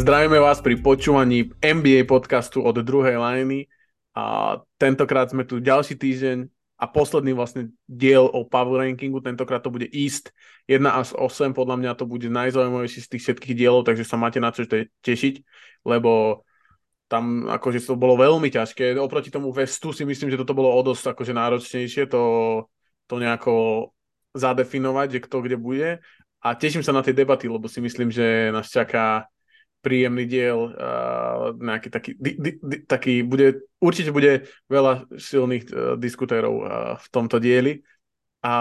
Zdravíme vás pri počúvaní NBA podcastu od druhej lajny a tentokrát sme tu ďalší týždeň a posledný vlastne diel o power rankingu, tentokrát to bude East 1 až 8, podľa mňa to bude najzaujímavejší z tých všetkých dielov, takže sa máte na čo tešiť, lebo tam akože to bolo veľmi ťažké. Oproti tomu Vestu si myslím, že toto bolo o dosť akože náročnejšie to, to nejako zadefinovať, že kto kde bude. A teším sa na tie debaty, lebo si myslím, že nás čaká príjemný diel, uh, nejaký taký, di, di, di, taký bude, určite bude veľa silných uh, diskutérov uh, v tomto dieli. A,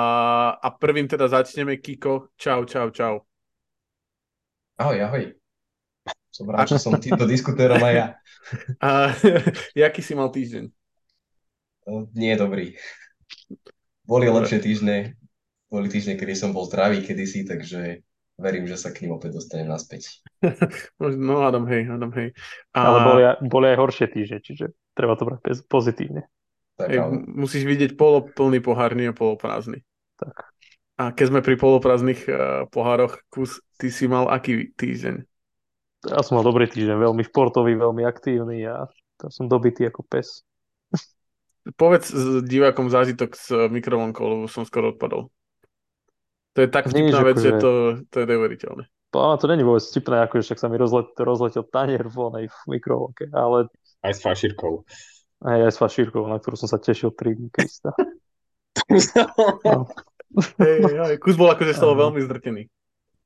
a prvým teda začneme Kiko. Čau, čau, čau. Ahoj, ahoj. Som rád, že som týmto diskutérom aj ja. A, jaký si mal týždeň? Nie dobrý. Boli lepšie týždne, boli týždne, kedy som bol zdravý kedysi, takže verím, že sa k ním opäť dostanem naspäť. no, Adam, hej, Adam, hej. A... Ale boli, boli aj horšie týždne, čiže treba to brať pozitívne. hej, musíš vidieť poloplný pohár, nie poloprázdny. Tak. A keď sme pri poloprázdnych uh, pohároch, kus, ty si mal aký týždeň? Ja som mal dobrý týždeň, veľmi športový, veľmi aktívny a to som dobitý ako pes. Povedz divákom zážitok s mikrovlnkou, lebo som skoro odpadol. To je tak vtipná vec, že to, to je neuveriteľné. To, to není vôbec vtipné, ako však sa mi rozlet, rozletel tanier v onej v mikrovlnke, ale... Aj s fašírkou. Aj, aj s fašírkou, na ktorú som sa tešil 3 dní Krista. no. hej, hej, kus bol akože z toho veľmi zdrtený.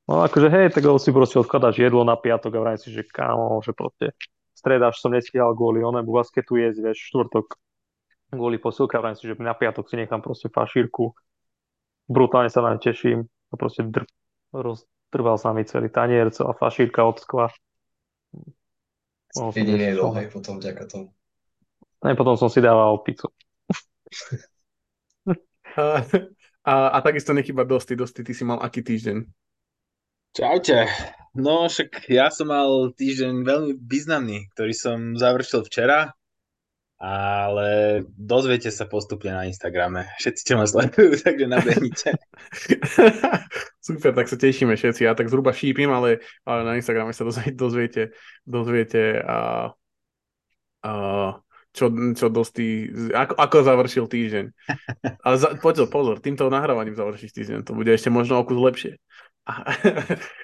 No akože hej, tak si proste odkladáš jedlo na piatok a vrajím si, že kámo, že proste stredáš som nestíhal kvôli onému basketu jesť, vieš, štvrtok kvôli posilke a vrajím si, že na piatok si nechám proste fašírku brutálne sa na teším a proste dr- rozdrval sa mi celý tanier, celá fašírka od skla. Jedine jedol aj potom vďaka tomu. Aj potom som si dával pizzu. a, a, a takisto nechyba Dosti. Dosti, ty si mal aký týždeň? Čaute. No však ja som mal týždeň veľmi významný, ktorý som završil včera ale dozviete sa postupne na Instagrame. Všetci, čo ma sledujú, takže nabehnite. Super, tak sa tešíme všetci. Ja tak zhruba šípim, ale, ale na Instagrame sa dozviete, dozviete a, a čo, čo dostí, ako, ako završil týždeň. Ale za, pozor, pozor, týmto nahrávaním završíš týždeň, to bude ešte možno o kus lepšie.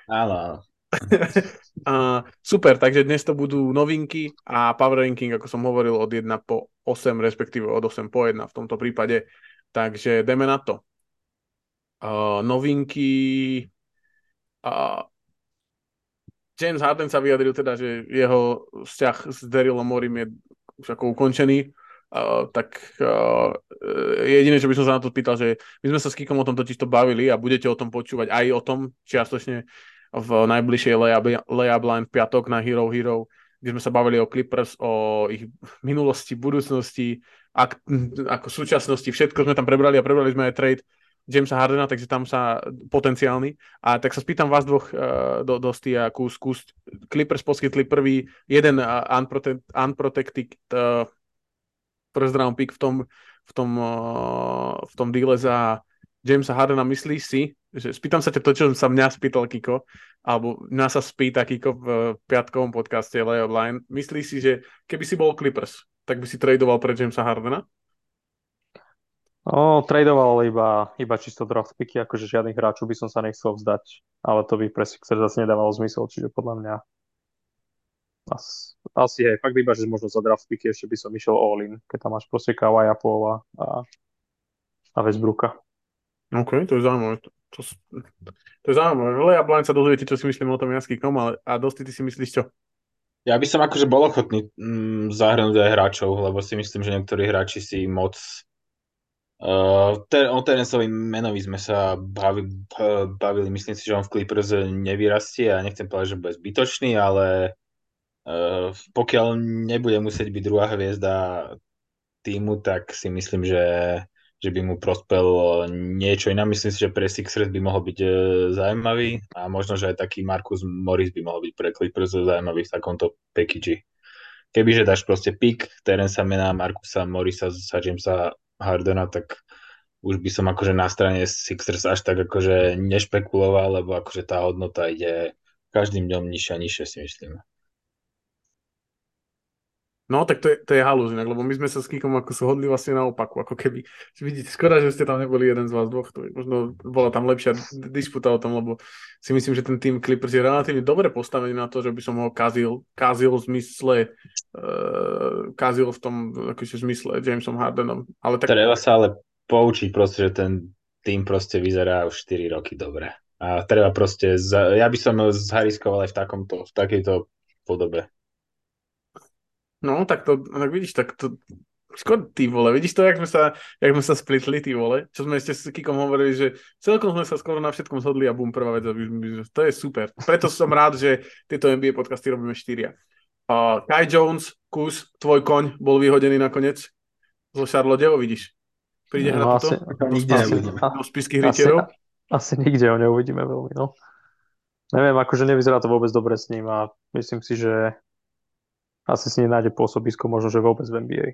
áno, áno. Uh, super, takže dnes to budú novinky a power ranking, ako som hovoril, od 1 po 8, respektíve od 8 po 1 v tomto prípade. Takže ideme na to. Uh, novinky... Uh, James Harden sa vyjadril teda, že jeho vzťah s Darylom Morim je už ako ukončený. Uh, tak uh, jediné, čo by som sa na to spýtal, že my sme sa s Kikom o tom totiž to bavili a budete o tom počúvať aj o tom čiastočne v najbližšej layup line v piatok na Hero Hero, kde sme sa bavili o Clippers, o ich minulosti, budúcnosti, ak, ako súčasnosti, všetko sme tam prebrali a prebrali sme aj trade Jamesa Hardena, takže tam sa potenciálny. A tak sa spýtam vás dvoch uh, do, a kus, kus. Clippers poskytli prvý jeden uh, unprotect, unprotected uh, first round pick v tom, v tom, uh, v tom deale za Jamesa Hardena. Myslíš si, že spýtam sa ťa to, čo sa mňa spýtal Kiko, alebo mňa sa spýta Kiko v piatkovom podcaste Lay Online. Myslíš si, že keby si bol Clippers, tak by si tradoval pre Jamesa Hardena? No, tradoval iba, iba čisto draft picky, akože žiadnych hráčov by som sa nechcel vzdať, ale to by pre Sixers zase nedávalo zmysel, čiže podľa mňa asi, asi hej, fakt iba, že možno za draft picky ešte by som išiel all in, keď tam máš proste Kawhi a Paula a, a Westbrooka. OK, to je zaujímavé. To, to, je zaujímavé. Lea Blind sa dozviete, čo si myslím o tom Jansky kom, ale a dosti ty si myslíš čo? Ja by som akože bol ochotný mm, zahrnúť aj hráčov, lebo si myslím, že niektorí hráči si moc Uh, ter, o Terencovi menovi sme sa bavili, bavili, myslím si, že on v Clippers nevyrastie a nechcem povedať, že bude zbytočný, ale uh, pokiaľ nebude musieť byť druhá hviezda týmu, tak si myslím, že že by mu prospel niečo iné. Myslím si, že pre Sixers by mohol byť e, zaujímavý a možno, že aj taký Marcus Morris by mohol byť pre Clippers zaujímavý v takomto package. Kebyže dáš proste pick, sa mená Markusa Morrisa sa Jamesa Hardena, tak už by som akože na strane Sixers až tak akože nešpekuloval, lebo akože tá hodnota ide každým dňom nižšia a nižšie si myslím. No, tak to je, to je halúz inak, lebo my sme sa s Kikom ako shodli vlastne na opaku, ako keby, vidíte, skoro, že ste tam neboli jeden z vás dvoch, to je, možno bola tam lepšia disputa o tom, lebo si myslím, že ten tým Clippers je relatívne dobre postavený na to, že by som ho kazil, kazil v zmysle, uh, kazil v tom akože zmysle Jamesom Hardenom. Ale tak... Treba sa ale poučiť proste, že ten tým proste vyzerá už 4 roky dobre. A treba proste, ja by som zhariskoval aj v takomto, v takejto podobe. No, tak to, tak vidíš, tak to, skôr ty vole, vidíš to, jak sme sa, jak sme sa splitli, ty vole, čo sme ešte s Kikom hovorili, že celkom sme sa skoro na všetkom zhodli a bum, prvá vec, to je super. Preto som rád, že tieto NBA podcasty robíme štyria. Uh, Kai Jones, kus, tvoj koň, bol vyhodený nakoniec zo Charlotte, vidíš? Príde no, na toto? Nikde neuvidíme. Do spisky rytierov? Asi, asi nikde ho neuvidíme veľmi, no. Neviem, akože nevyzerá to vôbec dobre s ním a myslím si, že asi si nenájde pôsobisko možno, že vôbec v NBA.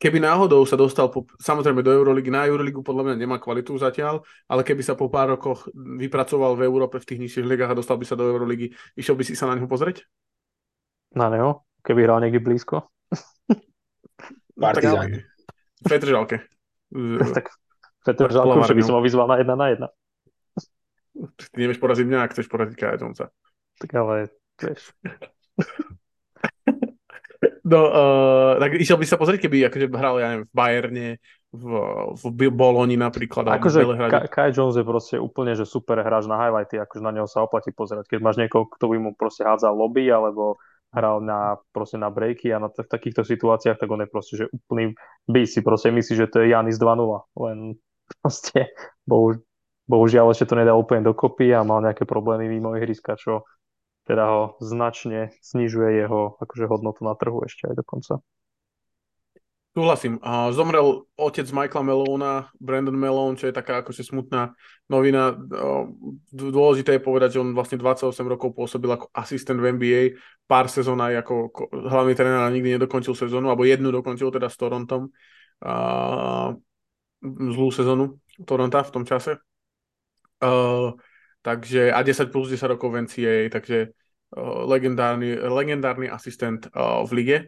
Keby náhodou sa dostal po, samozrejme do Euroligy, na Euroligu podľa mňa nemá kvalitu zatiaľ, ale keby sa po pár rokoch vypracoval v Európe v tých nižších ligách a dostal by sa do Euroligy, išiel by si sa na neho pozrieť? Na neho? Keby hral niekde blízko? Partizán. No, Petržalke. tak Petržalke už by som ho vyzval na jedna na jedna. Ty nevieš poraziť mňa, ak chceš poraziť Kaja Jonesa. Tak ale, vieš. No, uh, tak išiel by sa pozrieť, keby akože hral, ja neviem, v Bayerne, v, v Boloni napríklad. Akože Kai Jones je proste úplne, že super hráč na highlighty, akože na neho sa oplatí pozerať. Keď máš niekoho, kto by mu proste hádzal lobby, alebo hral na, proste na breaky a na t- v takýchto situáciách, tak on je proste, že úplný by si proste myslí, že to je Janis 2.0, len proste bohu, bohužiaľ ešte to nedal úplne dokopy a mal nejaké problémy mimo ihriska, čo teda ho značne znižuje jeho akože hodnotu na trhu ešte aj dokonca. Súhlasím. Zomrel otec Michaela Melona, Brandon Melone, čo je taká akože smutná novina. Dôležité je povedať, že on vlastne 28 rokov pôsobil ako asistent v NBA, pár sezón aj ako hlavný tréner a nikdy nedokončil sezónu, alebo jednu dokončil teda s Torontom. Zlú sezónu Toronta v tom čase. Takže a 10 plus 10 rokov v NCAA, takže legendárny, legendárny asistent v lige.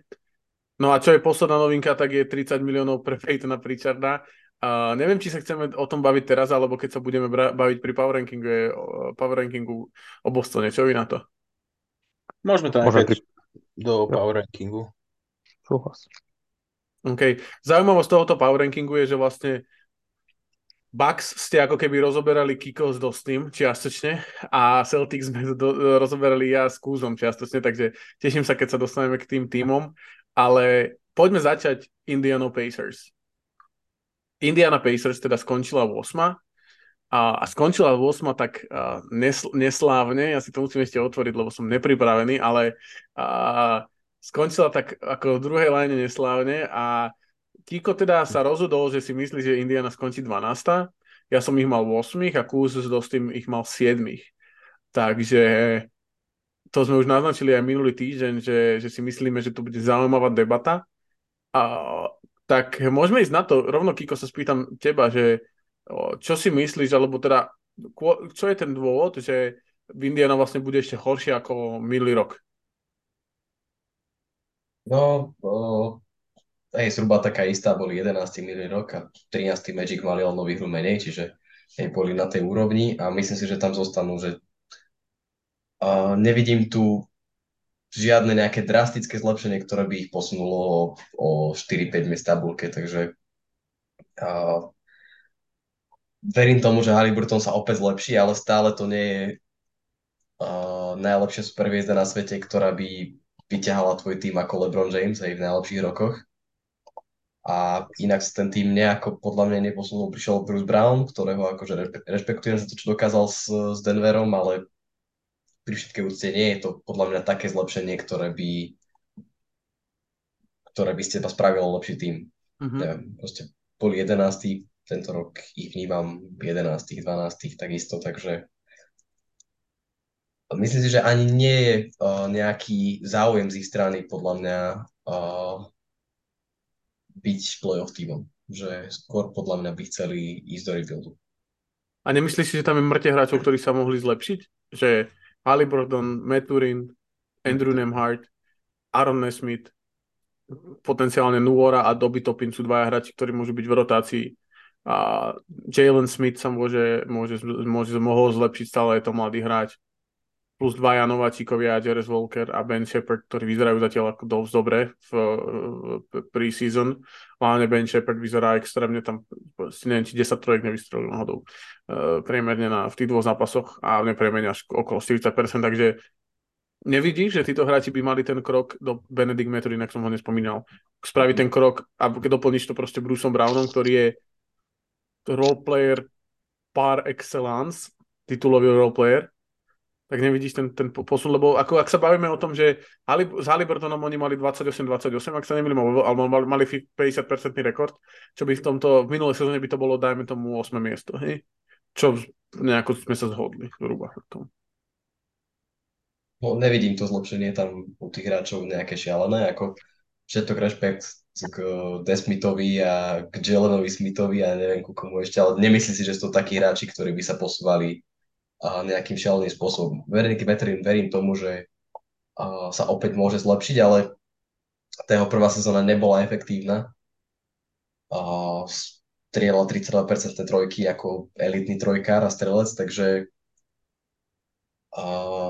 No a čo je posledná novinka, tak je 30 miliónov pre Peytona Pritcharda. Uh, neviem, či sa chceme o tom baviť teraz, alebo keď sa budeme bra- baviť pri power rankingu, je, uh, power rankingu o Bostone. Čo vy na to? Môžeme to nechať pri... do power rankingu. Súhlas. OK. Zaujímavosť tohoto power rankingu je, že vlastne Bucks ste ako keby rozoberali Kiko s Dostým čiastočne a Celtics sme do, rozoberali ja s Kúzom čiastočne, takže teším sa, keď sa dostaneme k tým týmom, ale poďme začať Indiana Pacers. Indiana Pacers teda skončila 8 a, a skončila 8 tak a, nes, neslávne, ja si to musím ešte otvoriť, lebo som nepripravený, ale a, skončila tak ako v druhej line neslávne a Kiko teda sa rozhodol, že si myslí, že Indiana skončí 12. Ja som ich mal 8 a Kuz s Dostým ich mal 7. Takže to sme už naznačili aj minulý týždeň, že, že si myslíme, že to bude zaujímavá debata. A, tak môžeme ísť na to. Rovno, Kiko, sa spýtam teba, že čo si myslíš, alebo teda čo je ten dôvod, že Indiana vlastne bude ešte horšie ako minulý rok? No, hej, zhruba taká istá, boli 11. minulý rok a 13. Magic mali o nový hru menej, čiže hej, boli na tej úrovni a myslím si, že tam zostanú, že uh, nevidím tu žiadne nejaké drastické zlepšenie, ktoré by ich posunulo o 4-5 miest tabulke, takže uh, verím tomu, že Halliburton sa opäť zlepší, ale stále to nie je uh, najlepšia superviezda na svete, ktorá by vyťahala tvoj tým ako LeBron James aj v najlepších rokoch a inak ten tým nejako podľa mňa neposunul. Prišiel Bruce Brown, ktorého akože rešpektujem za to, čo dokázal s, s Denverom, ale pri všetkej úcte nie je to podľa mňa také zlepšenie, ktoré by ktoré by ste spravilo lepší tým. Mm-hmm. Neviem, proste boli 11. Tento rok ich vnímam 11. 12. takisto, takže myslím si, že ani nie je uh, nejaký záujem z ich strany podľa mňa uh, byť playoff týmom. Že skôr podľa mňa by chceli ísť do rebuildu. A nemyslíš si, že tam je mŕte hráčov, ktorí sa mohli zlepšiť? Že Halliburton, Maturin, Andrew Nemhart, Aaron Nesmith, potenciálne Nuora a Dobby Topin sú dvaja hráči, ktorí môžu byť v rotácii a Jalen Smith sa môže, môže, môže, mohol zlepšiť, stále je to mladý hráč plus dvaja nováčikovia, Jerez Walker a Ben Shepard, ktorí vyzerajú zatiaľ ako dosť dobre v, v pre-season. Hlavne Ben Shepard vyzerá extrémne, tam neviem, či 10 trojek nevystrelil náhodou uh, priemerne na, v tých dvoch zápasoch a nepriemerne až okolo 40%, takže nevidíš, že títo hráči by mali ten krok do Benedict Metro, inak som ho nespomínal, spraviť ten krok a doplníš to proste Bruceom Brownom, ktorý je roleplayer par excellence, titulový roleplayer, tak nevidíš ten, ten posun, lebo ako, ak sa bavíme o tom, že Ali, s Halliburtonom oni mali 28-28, ak sa nemýlim, alebo mali, mali 50% rekord, čo by v tomto, v minulej sezóne by to bolo, dajme tomu, 8 miesto, hej? Čo nejako sme sa zhodli, zhruba v tom. No, nevidím to zlepšenie tam u tých hráčov nejaké šialené, ako všetok rešpekt k Desmithovi a k Jelenovi Smithovi a neviem ku komu ešte, ale nemyslím si, že sú to takí hráči, ktorí by sa posúvali nejakým šialeným spôsobom. Verím, verím, verím tomu, že sa opäť môže zlepšiť, ale tá jeho prvá sezóna nebola efektívna. A, strieľal 32% trojky ako elitný trojkár a strelec, takže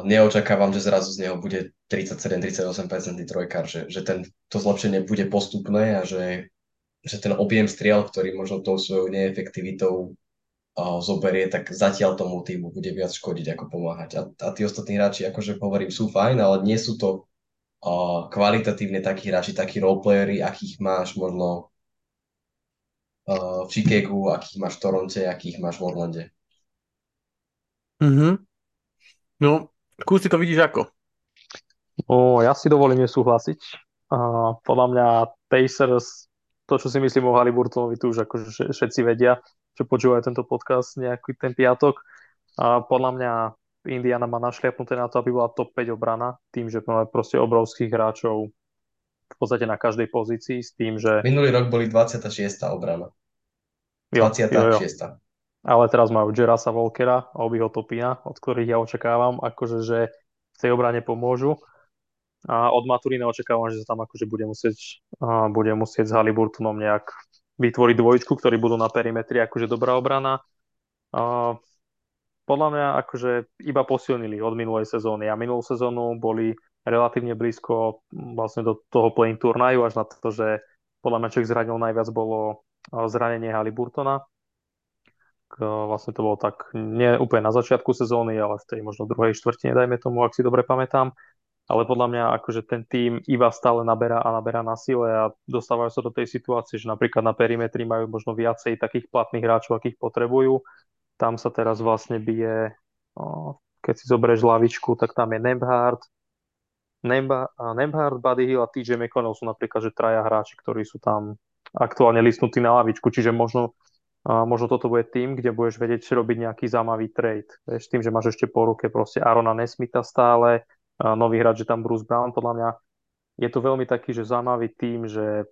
neočakávam, že zrazu z neho bude 37-38% trojkár, že, že ten, to zlepšenie bude postupné a že, že ten objem striel, ktorý možno tou svojou neefektivitou zoberie, tak zatiaľ tomu týmu bude viac škodiť ako pomáhať. A, a tí ostatní hráči, akože hovorím, sú fajn, ale nie sú to uh, kvalitatívne takí hráči, takí roleplayery, akých máš možno uh, v Chicagu, akých máš v Toronte, akých máš v Orlande. Mm-hmm. No, kúsi to vidíš ako? O, ja si dovolím nesúhlasiť. Uh, podľa mňa Pacers, to, čo si myslím o Haliburtonovi, tu už akože všetci vedia čo počúvajú tento podcast nejaký ten piatok. A podľa mňa Indiana má našliapnuté na to, aby bola top 5 obrana, tým, že máme proste obrovských hráčov v podstate na každej pozícii s tým, že... Minulý rok boli 26. obrana. 26. Jo, jo. Ale teraz majú Jerasa Volkera a Obiho Topina, od ktorých ja očakávam, akože, že v tej obrane pomôžu. A od Maturína očakávam, že sa tam akože bude musieť, uh, bude musieť s Haliburtonom nejak vytvoriť dvojčku, ktorí budú na perimetri akože dobrá obrana. Uh, podľa mňa akože iba posilnili od minulej sezóny a minulú sezónu boli relatívne blízko vlastne do toho playing turnaju, až na to, že podľa mňa, čo ich zranil najviac, bolo zranenie Haliburtona. Vlastne to bolo tak nie úplne na začiatku sezóny, ale v tej možno druhej štvrtine, dajme tomu, ak si dobre pamätám ale podľa mňa akože ten tým iba stále naberá a naberá na sile a dostávajú sa do tej situácie, že napríklad na perimetri majú možno viacej takých platných hráčov, akých potrebujú. Tam sa teraz vlastne bije, keď si zoberieš lavičku, tak tam je Nebhard, Nebhard, Buddy Hill a TJ McConnell sú napríklad, že traja hráči, ktorí sú tam aktuálne listnutí na lavičku, čiže možno a možno toto bude tým, kde budeš vedieť robiť nejaký zaujímavý trade. Vieš, tým, že máš ešte po ruke proste Arona Nesmita stále, nový hráč, že tam Bruce Brown, podľa mňa je to veľmi taký, že zaujímavý tým, že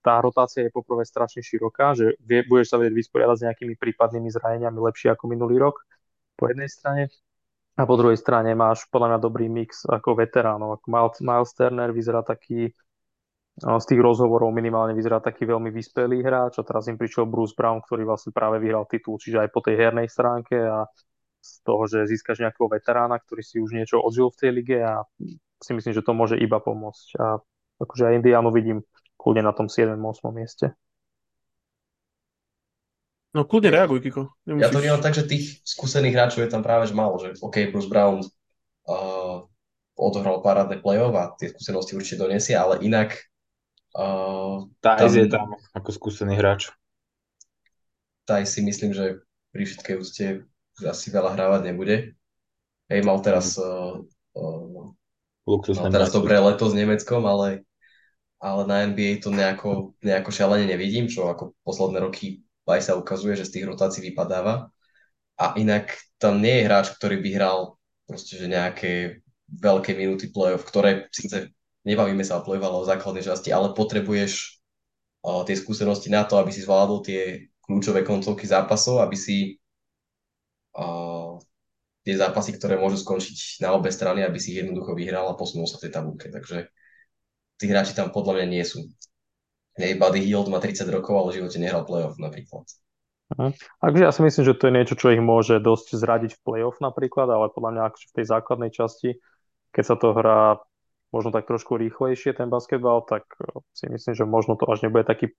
tá rotácia je poprvé strašne široká, že vie, budeš sa vedieť vysporiadať s nejakými prípadnými zraneniami lepšie ako minulý rok po jednej strane. A po druhej strane máš podľa mňa dobrý mix ako veteránov. Ako Miles, Turner vyzerá taký, z tých rozhovorov minimálne vyzerá taký veľmi vyspelý hráč a teraz im prišiel Bruce Brown, ktorý vlastne práve vyhral titul, čiže aj po tej hernej stránke a z toho, že získaš nejakého veterána, ktorý si už niečo odžil v tej lige a si myslím, že to môže iba pomôcť. A akože aj Indianu vidím kľudne na tom 7. 8. mieste. No kľudne reaguj, Kiko. Nemusíš... Ja to vnímam tak, že tých skúsených hráčov je tam práve že málo, že OK, Bruce Brown uh, odohral parádne play-off a tie skúsenosti určite donesie, ale inak uh, Tajs tam, je tam ako skúsený hráč. Taj si myslím, že pri všetkej úcte asi veľa hrávať nebude. Hej, mal teraz, uh, uh, mal teraz dobré leto s Nemeckom, ale, ale na NBA to nejako, nejako šialene nevidím, čo ako posledné roky aj sa ukazuje, že z tých rotácií vypadáva. A inak tam nie je hráč, ktorý by hral proste, že nejaké veľké minúty play-off, ktoré síce nebavíme sa o play ale o základnej časti, ale potrebuješ uh, tie skúsenosti na to, aby si zvládol tie kľúčové koncovky zápasov, aby si tie zápasy, ktoré môžu skončiť na obe strany, aby si ich jednoducho vyhral a posunul sa v tej tabulke. Takže tí hráči tam podľa mňa nie sú. Hej, Buddy Hield má 30 rokov, ale v živote nehral playoff napríklad. Uh-huh. Takže ja si myslím, že to je niečo, čo ich môže dosť zradiť v playoff napríklad, ale podľa mňa akože v tej základnej časti, keď sa to hrá možno tak trošku rýchlejšie ten basketbal, tak eh, si myslím, že možno to až nebude taký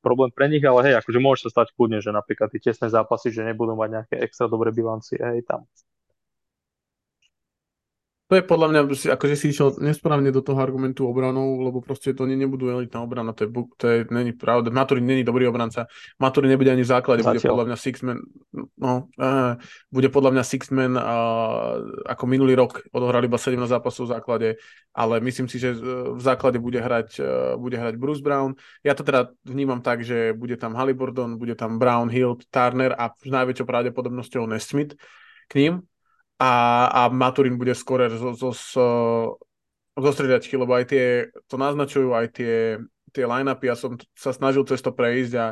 problém pre nich, ale hej, akože môže sa stať kľudne, že napríklad tie tesné zápasy, že nebudú mať nejaké extra dobré bilancie, hej, tam. To je podľa mňa, akože si išiel nesprávne do toho argumentu obranou, lebo proste to ne, nebudú elitná obrana, to je, to je není pravda. Maturin není dobrý obranca, Maturin nebude ani v základe, Zatiaľ. bude podľa mňa six man, no, uh, bude podľa mňa six man uh, ako minulý rok odohrali iba 17 zápasov v základe, ale myslím si, že v základe bude hrať, uh, bude hrať Bruce Brown. Ja to teda vnímam tak, že bude tam Halliburton, bude tam Brown, Hill, Turner a s najväčšou pravdepodobnosťou Nesmith k ním a, a Maturin bude skôr zo, zo, zo, zo striedačky, lebo aj tie, to naznačujú aj tie, tie line-upy. Ja som sa snažil cez to prejsť a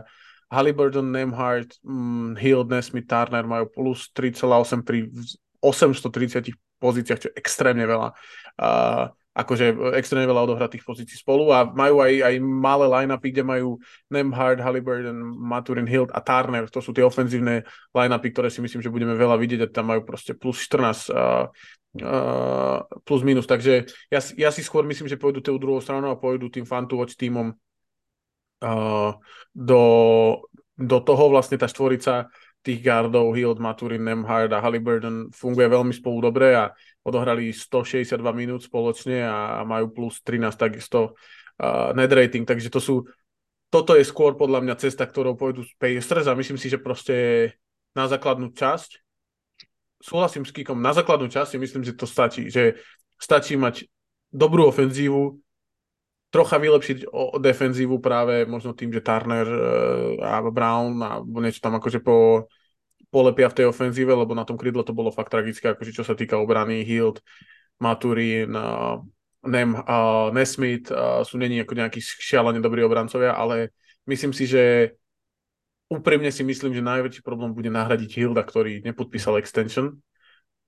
Halliburton, Nemhart, mm, Hill, Nesmith, Turner majú plus 3,8 pri 830 pozíciách, čo je extrémne veľa. Uh, akože extrémne veľa odohratých pozícií spolu a majú aj, aj malé line-upy, kde majú Nemhard, Halliburton, Maturin, Hild a Turner. To sú tie ofenzívne line-upy, ktoré si myslím, že budeme veľa vidieť a tam majú proste plus 14 uh, uh, plus minus. Takže ja, ja si skôr myslím, že pôjdu tou druhou stranou a pôjdu tým Fantu týmom uh, do, do toho vlastne tá štvorica tých gardov Hild, Maturin, Nemhard a Halliburton funguje veľmi spolu dobre a odohrali 162 minút spoločne a majú plus 13 takisto uh, net rating, takže to sú toto je skôr podľa mňa cesta, ktorou pôjdu Pacers a myslím si, že proste na základnú časť súhlasím s Kikom, na základnú časť si myslím, že to stačí, že stačí mať dobrú ofenzívu, trocha vylepšiť o, o defenzívu práve možno tým, že Turner uh, a Brown a niečo tam akože po, polepia v tej ofenzíve, lebo na tom krídle to bolo fakt tragické, akože čo sa týka obrany, Hild, Maturin, uh, Nem, uh, Nesmith uh, sú není ako nejakí šialene dobrí obrancovia, ale myslím si, že úprimne si myslím, že najväčší problém bude nahradiť Hilda, ktorý nepodpísal extension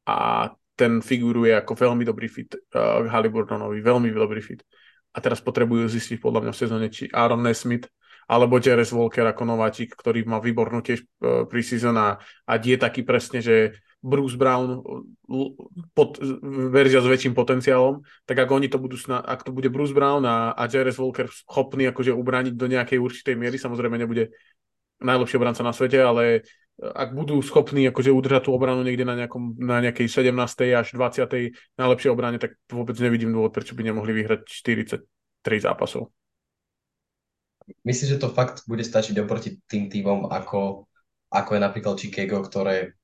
a ten figuruje ako veľmi dobrý fit uh, Halliburtonovi, veľmi dobrý fit. A teraz potrebujú zistiť podľa mňa v sezóne, či Aaron Nesmith alebo Jerez Walker ako nováčik, ktorý má výbornú tiež e, pre-season a, a je taký presne, že Bruce Brown pod, verzia s väčším potenciálom, tak ak oni to budú, ak to bude Bruce Brown a, a Jerez Walker schopný akože ubraniť do nejakej určitej miery, samozrejme nebude najlepší obranca na svete, ale e, ak budú schopní akože udržať tú obranu niekde na, nejakom, na nejakej 17. až 20. najlepšej obrane, tak vôbec nevidím dôvod, prečo by nemohli vyhrať 43 zápasov. Myslím, že to fakt bude stačiť oproti tým týmom, ako, ako je napríklad Chicago, ktoré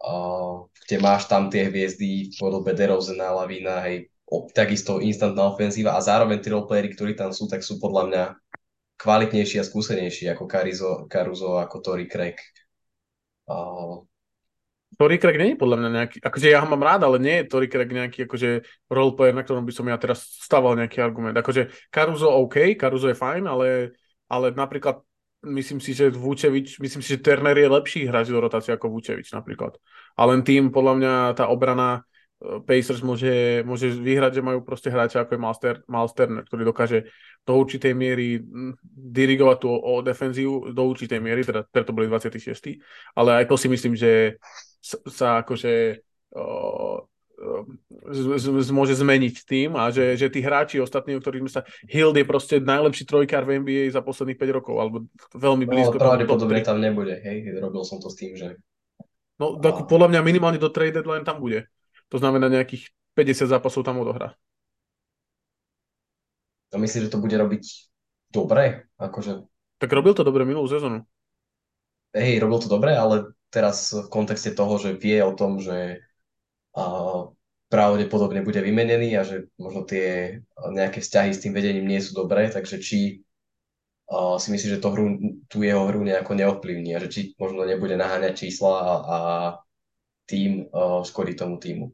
uh, kde máš tam tie hviezdy v podobe DeRozena, Lavina, hej, takisto instantná ofenzíva a zároveň tí roleplayery, ktorí tam sú, tak sú podľa mňa kvalitnejší a skúsenejší ako Caruso, Caruso ako Tory Craig. Uh, Tory Craig je podľa mňa nejaký, akože ja ho mám rád, ale nie je Tory Craig nejaký akože roleplayer, na ktorom by som ja teraz stával nejaký argument. Akože Caruso OK, Caruso je fajn, ale, ale napríklad myslím si, že Vučevič, myslím si, že Turner je lepší hráč do rotácie ako Vučevič napríklad. A len tým podľa mňa tá obrana Pacers môže, môže vyhrať, že majú proste hráča ako je Miles Turner, ktorý dokáže do určitej miery dirigovať tú o defenzívu, do určitej miery, teda preto boli 26. Ale aj to si myslím, že sa akože uh, z, z, môže zmeniť tým a že, že tí hráči ostatní, o ktorých sme sa... Hild je proste najlepší trojkár v NBA za posledných 5 rokov, alebo veľmi no, blízko. No, pravdepodobne tam nebude, hej, robil som to s tým, že... No, tak podľa mňa minimálne do trade deadline tam bude. To znamená nejakých 50 zápasov tam odohrá. A myslíš, že to bude robiť dobre? Akože... Tak robil to dobre minulú sezónu. Hej, robil to dobre, ale teraz v kontexte toho, že vie o tom, že uh, pravdepodobne bude vymenený a že možno tie nejaké vzťahy s tým vedením nie sú dobré, takže či uh, si myslíš, že to hru, tú jeho hru nejako neovplyvní a že či možno nebude naháňať čísla a, a tým uh, škodí tomu týmu.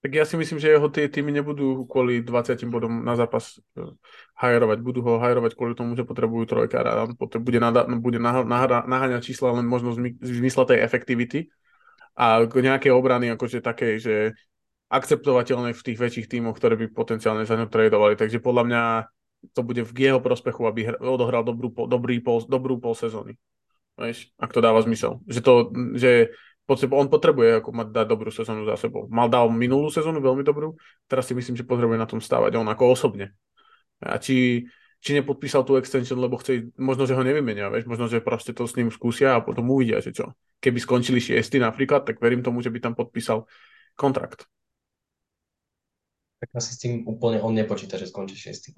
Tak ja si myslím, že jeho tie týmy nebudú kvôli 20 bodom na zápas uh, hajerovať. Budú ho hajerovať kvôli tomu, že potrebujú trojkára. On bude, nada, bude naháňať čísla len možno v zmysle tej efektivity a nejaké obrany akože také, že akceptovateľné v tých väčších tímoch, ktoré by potenciálne za ňo tradovali. Takže podľa mňa to bude v jeho prospechu, aby odohral dobrú, dobrý pol, dobrú pol sezóny. Vieš, ak to dáva zmysel. Že, to, že on potrebuje ako mať dať dobrú sezónu za sebou. Mal dal minulú sezónu veľmi dobrú, teraz si myslím, že potrebuje na tom stávať on ako osobne. A či, či nepodpísal tú extension, lebo chce, možno, že ho nevymenia, vieš, možno, že proste to s ním skúsia a potom uvidia, že čo. Keby skončili šiesti napríklad, tak verím tomu, že by tam podpísal kontrakt. Tak asi s tým úplne on nepočíta, že skončí šiestý.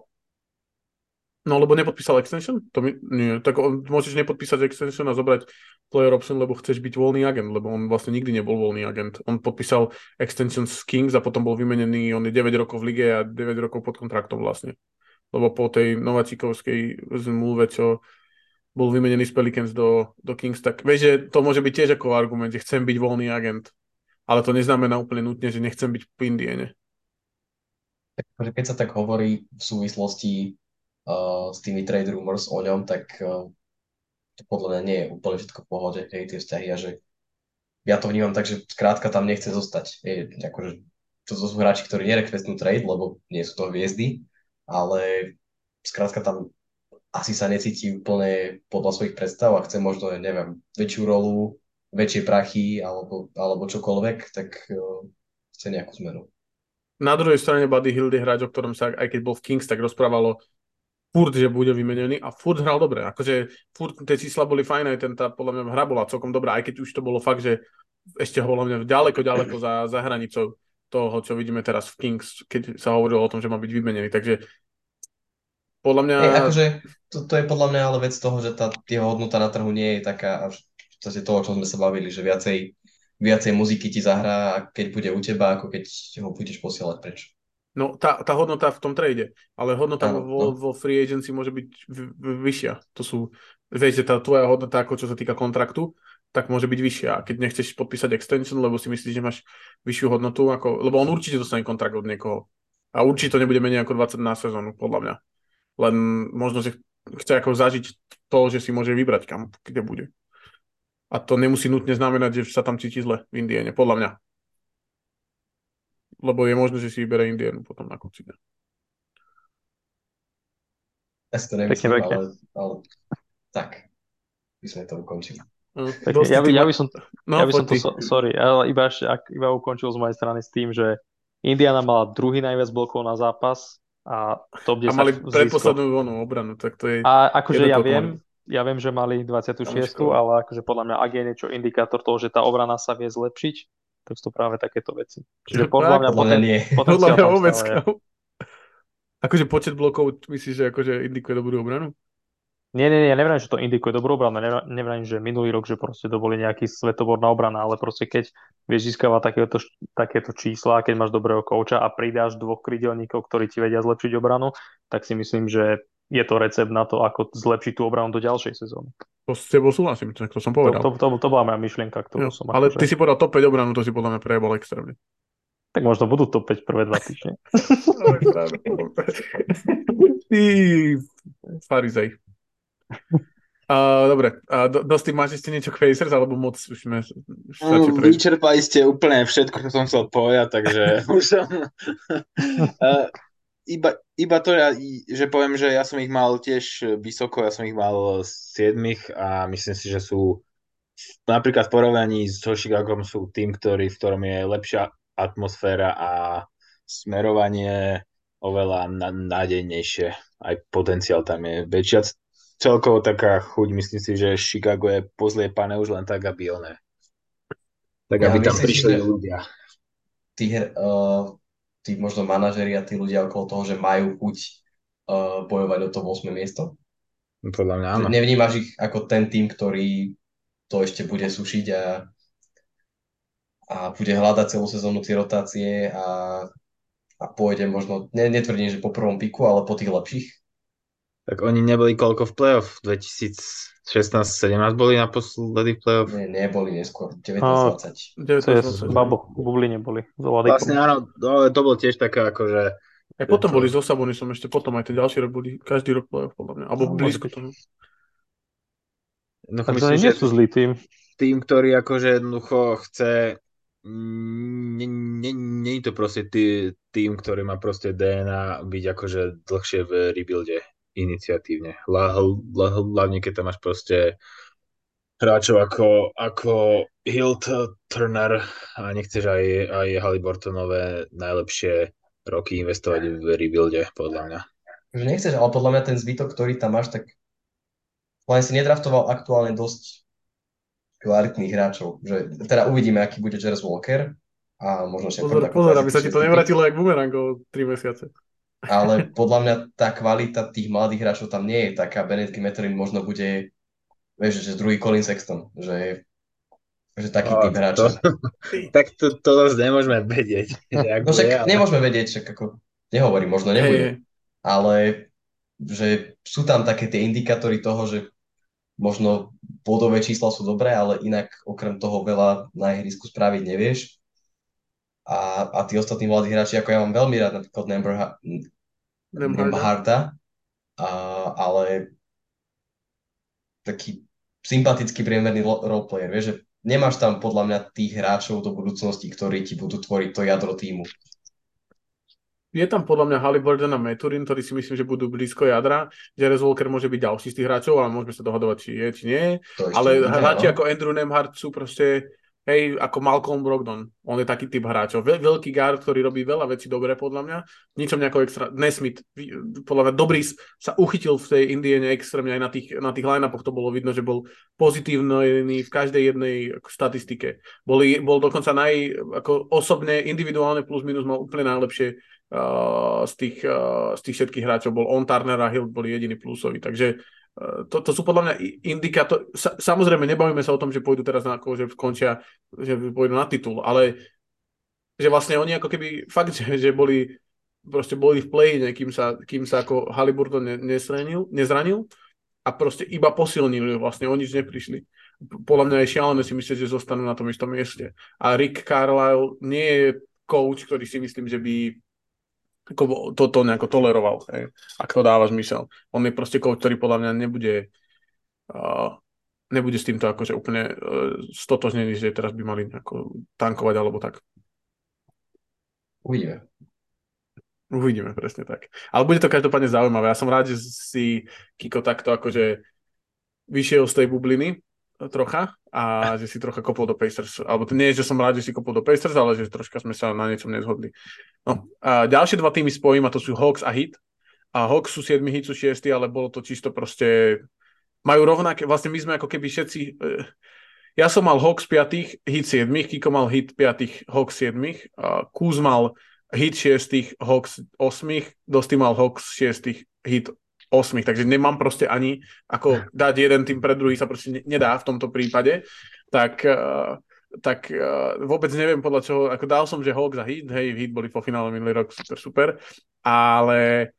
No lebo nepodpísal extension? To mi, nie. Tak on, môžeš nepodpísať extension a zobrať player option, lebo chceš byť voľný agent, lebo on vlastne nikdy nebol voľný agent. On podpísal extension z Kings a potom bol vymenený, on je 9 rokov v lige a 9 rokov pod kontraktom vlastne. Lebo po tej Nováčikovskej zmluve, čo bol vymenený z Pelicans do, do Kings, tak vieš, že to môže byť tiež ako argument, že chcem byť voľný agent. Ale to neznamená úplne nutne, že nechcem byť v Indiene. Takže keď sa tak hovorí v súvislosti uh, s tými trade rumors o ňom, tak uh, to podľa mňa nie je úplne všetko v pohode, hej, tie vzťahy a že ja to vnímam tak, že skrátka tam nechce zostať. Je, akože, to sú hráči, ktorí nerekvestnú trade, lebo nie sú to hviezdy, ale skrátka tam asi sa necíti úplne podľa svojich predstav a chce možno, neviem, väčšiu rolu, väčšie prachy alebo, alebo čokoľvek, tak uh, chce nejakú zmenu. Na druhej strane Buddy Hill je hráč, o ktorom sa, aj keď bol v Kings, tak rozprávalo furt, že bude vymenený a furt hral dobre. Akože furt tie čísla boli fajné, ten tá podľa mňa hra bola celkom dobrá, aj keď už to bolo fakt, že ešte podľa mňa ďaleko, ďaleko za, za hranicou toho, čo vidíme teraz v Kings, keď sa hovorilo o tom, že má byť vymenený. Takže podľa mňa... Hey, akože, to, to je podľa mňa ale vec toho, že tá jeho hodnota na trhu nie je taká, v podstate toho, o čom sme sa bavili, že viacej, viacej muziky ti zahrá, keď bude u teba, ako keď ho budeš posielať preč. No tá, tá hodnota v tom trade, ale hodnota no, vo, no. vo free agency môže byť v, v, vyššia. To sú, viete, tá tvoja hodnota, ako čo sa týka kontraktu, tak môže byť vyššia. A keď nechceš podpísať extension, lebo si myslíš, že máš vyššiu hodnotu, ako, lebo on určite dostane kontrakt od niekoho. A určite to nebude menej ako 20 na sezónu, podľa mňa. Len možno, že chce ako zažiť to, že si môže vybrať, kam, kde bude. A to nemusí nutne znamenať, že sa tam cíti zle v Indiene, podľa mňa lebo je možné, že si vyberie Indianu potom na konci dňa. Ja si to nemyslím, ale, ale tak, by sme to ukončili. Pekne, ja, by, ja by som, no, ja by som to, so, sorry, ale iba, ak, iba ukončil z mojej strany s tým, že Indiana mala druhý najviac blokov na zápas a top 10 A mali predposlednú vonú obranu, tak to je... A akože ja viem, ja viem, že mali 26, ale akože podľa mňa, ak je niečo indikátor toho, že tá obrana sa vie zlepšiť, sú to práve takéto veci. Čiže podľa mňa poten, nie. Podľa mňa vôbec Akože počet blokov myslíš, že akože indikuje dobrú obranu? Nie, nie, nie, ja nevrám, že to indikuje dobrú obranu, nevrám, že minulý rok, že proste to boli nejaký svetoborná obrana, ale proste keď vieš získavať takéto, takéto čísla, keď máš dobrého kouča a pridáš dvoch krydelníkov, ktorí ti vedia zlepšiť obranu, tak si myslím, že je to recept na to, ako zlepšiť tú obranu do ďalšej sezóny. To s tebou súhlasím, tak to som povedal. To, to, to, to bola moja myšlienka, ktorú jo, som... Ale akože... ty si povedal top 5 obranu, to si podľa mňa prejebol extrémne. Tak možno budú top 5 prvé dva týždne. Ty farizej. Uh, dobre, uh, Dosti, máš ešte niečo k Pacers, alebo moc už sme... Um, vyčerpali ste úplne všetko, čo som chcel povedať, takže už som... uh, iba, iba to, že poviem, že ja som ich mal tiež vysoko, ja som ich mal 7 a myslím si, že sú napríklad v porovnaní so Chicagom sú tým, ktorý, v ktorom je lepšia atmosféra a smerovanie oveľa nádejnejšie. Aj potenciál tam je väčšia. Celkovo taká chuť, myslím si, že Chicago je pozliepané už len tak, aby one tak aby ja tam myslím, prišli ľudia. Tí, uh, tí možno manažeri a tí ľudia okolo toho, že majú chuť uh, bojovať o to 8. miesto? Podľa mňa áno. Nevnímaš ich ako ten tým, ktorý to ešte bude sušiť a, a bude hľadať celú sezónu tie rotácie a, a pôjde možno, ne, netvrdím, že po prvom piku, ale po tých lepších? Tak oni neboli koľko v play-off? 2016-17 boli naposledy v play-off? Nie, neboli neskôr. 19-20. 19-20. Babo, bubli neboli. Vlastne áno, ale to bol tiež taká akože... Aj potom boli so Sabonisom, ešte potom aj ten ďalší rok boli, každý rok play-off podľa mňa, alebo no, blízko toho. No, myslím, nie sú zlý tým. Tým, ktorý akože jednoducho chce nie, nie, nie je to proste tý, tým, ktorý má proste DNA byť akože dlhšie v rebuilde iniciatívne. Hlavne keď tam máš proste hráčov ako, ako Hilt Turner a nechceš aj, aj Halliburtonové najlepšie roky investovať v rebuilde, podľa mňa. Že nechceš, ale podľa mňa ten zbytok, ktorý tam máš, tak len si nedraftoval aktuálne dosť kvalitných hráčov. Že, teda uvidíme, aký bude Jerez Walker a možno si Pozor, pozor aby sa ti to nevratilo jak bumerang o 3 mesiace. Ale podľa mňa tá kvalita tých mladých hráčov tam nie je taká. Bennett Metrin možno bude vieš, že druhý Colin Sexton, že že taký typ hráča. tak to, to zase nemôžeme vedieť. no však ale... nemôžeme vedieť, však ako nehovorím, možno nebude. Hey. Ale že sú tam také tie indikátory toho, že možno bodové čísla sú dobré, ale inak okrem toho veľa na ihrisku spraviť nevieš. A, a tí ostatní mladí hráči, ako ja mám veľmi rád napríklad Nemberha, Nemharda, a, ale taký sympatický priemerný roleplayer, vieš, že nemáš tam podľa mňa tých hráčov do budúcnosti, ktorí ti budú tvoriť to jadro týmu. Je tam podľa mňa Halliburton a Meturin, ktorí si myslím, že budú blízko jadra. Jerez Walker môže byť ďalší z tých hráčov, ale môžeme sa dohadovať, či je, či nie. Ale hráči ako Andrew Nemhard sú proste Hej, ako Malcolm Brogdon. On je taký typ hráčov. Veľ, veľký guard, ktorý robí veľa vecí dobre, podľa mňa. Ničom nejako extra... Nesmith, podľa mňa dobrý sa uchytil v tej Indiene extrémne aj na tých, na tých line-upoch. To bolo vidno, že bol pozitívny v každej jednej statistike. Boli, bol dokonca naj... Ako osobne, individuálne plus minus mal úplne najlepšie uh, z, tých, uh, z tých všetkých hráčov. Bol on, Turner a Hill boli jediný plusový. Takže to, to sú podľa mňa indikátor. Sa, samozrejme, nebavíme sa o tom, že pôjdu teraz na, že končia, že pôjdu na titul, ale že vlastne oni ako keby fakt, že, že boli proste boli v play kým sa, kým sa ako Haliburton ne, nesranil, nezranil a proste iba posilnili, vlastne o nič neprišli. Podľa mňa je šialené si myslieť, že zostanú na tom istom mieste. A Rick Carlisle nie je coach, ktorý si myslím, že by ako toto nejako toleroval, hej, ak to dáva zmysel. On je proste coach, ktorý podľa mňa nebude uh, nebude s týmto akože úplne uh, stotožnený, že teraz by mali nejako tankovať alebo tak. Uvidíme. Uvidíme, presne tak. Ale bude to každopádne zaujímavé. Ja som rád, že si Kiko takto akože vyšiel z tej bubliny trocha a že si trocha kopol do Pacers. Alebo to nie je, že som rád, že si kopol do Pacers, ale že troška sme sa na niečom nezhodli. No, a ďalšie dva týmy spojím a to sú Hawks a Heat. A Hawks sú 7, Heat sú 6, ale bolo to čisto proste... Majú rovnaké, vlastne my sme ako keby všetci... Eh, ja som mal Hawks 5, Heat 7, Kiko mal Heat 5, Hawks 7, a Kuz mal Heat 6, Hawks 8, Dosti mal Hawks 6, Heat 8, takže nemám proste ani ako dať jeden tým pre druhý sa proste nedá v tomto prípade, tak, uh, tak uh, vôbec neviem podľa čoho, ako dal som, že Hawks a Heat, hej, Heat boli po finále minulý rok super, super, ale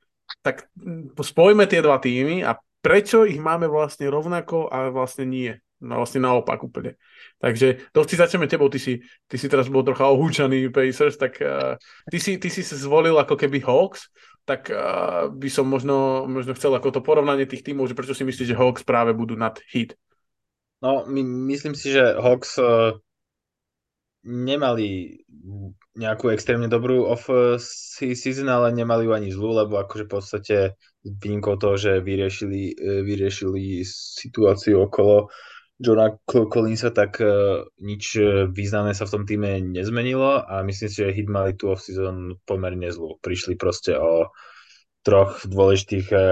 tak spojme tie dva týmy a prečo ich máme vlastne rovnako a vlastne nie. No vlastne naopak úplne. Takže to si začneme tebou, ty si, ty si teraz bol trocha ohúčaný Pacers, tak uh, ty, si, ty si zvolil ako keby Hawks, tak uh, by som možno, možno chcel ako to porovnanie tých tímov, že prečo si myslíš, že Hawks práve budú nad Heat? No, my, myslím si, že Hawks uh, nemali nejakú extrémne dobrú off season, ale nemali ju ani zlú, lebo akože v podstate výnimkou toho, že vyriešili, e, vyriešili situáciu okolo Johna Collinsa, tak uh, nič významné sa v tom týme nezmenilo a myslím si, že Hit mali tú off-season pomerne zlú. Prišli proste o troch dôležitých uh,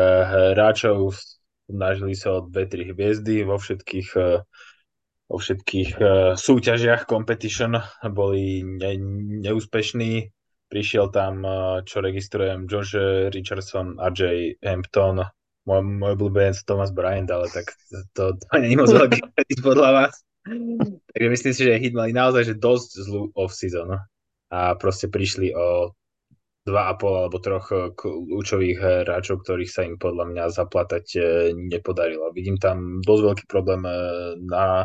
hráčov, snažili sa o dve, tri hviezdy vo všetkých, vo všetkých súťažiach competition, boli ne, neúspešní. Prišiel tam, čo registrujem, Josh Richardson, RJ Hampton, môj, môj obľúbenec Thomas Bryant, ale tak to, to nie je moc veľký podľa vás. Takže myslím si, že Hit mali naozaj že dosť zlú off-season a proste prišli o dva a pol alebo troch kľúčových hráčov, ktorých sa im podľa mňa zaplatať e, nepodarilo. Vidím tam dosť veľký problém e, na,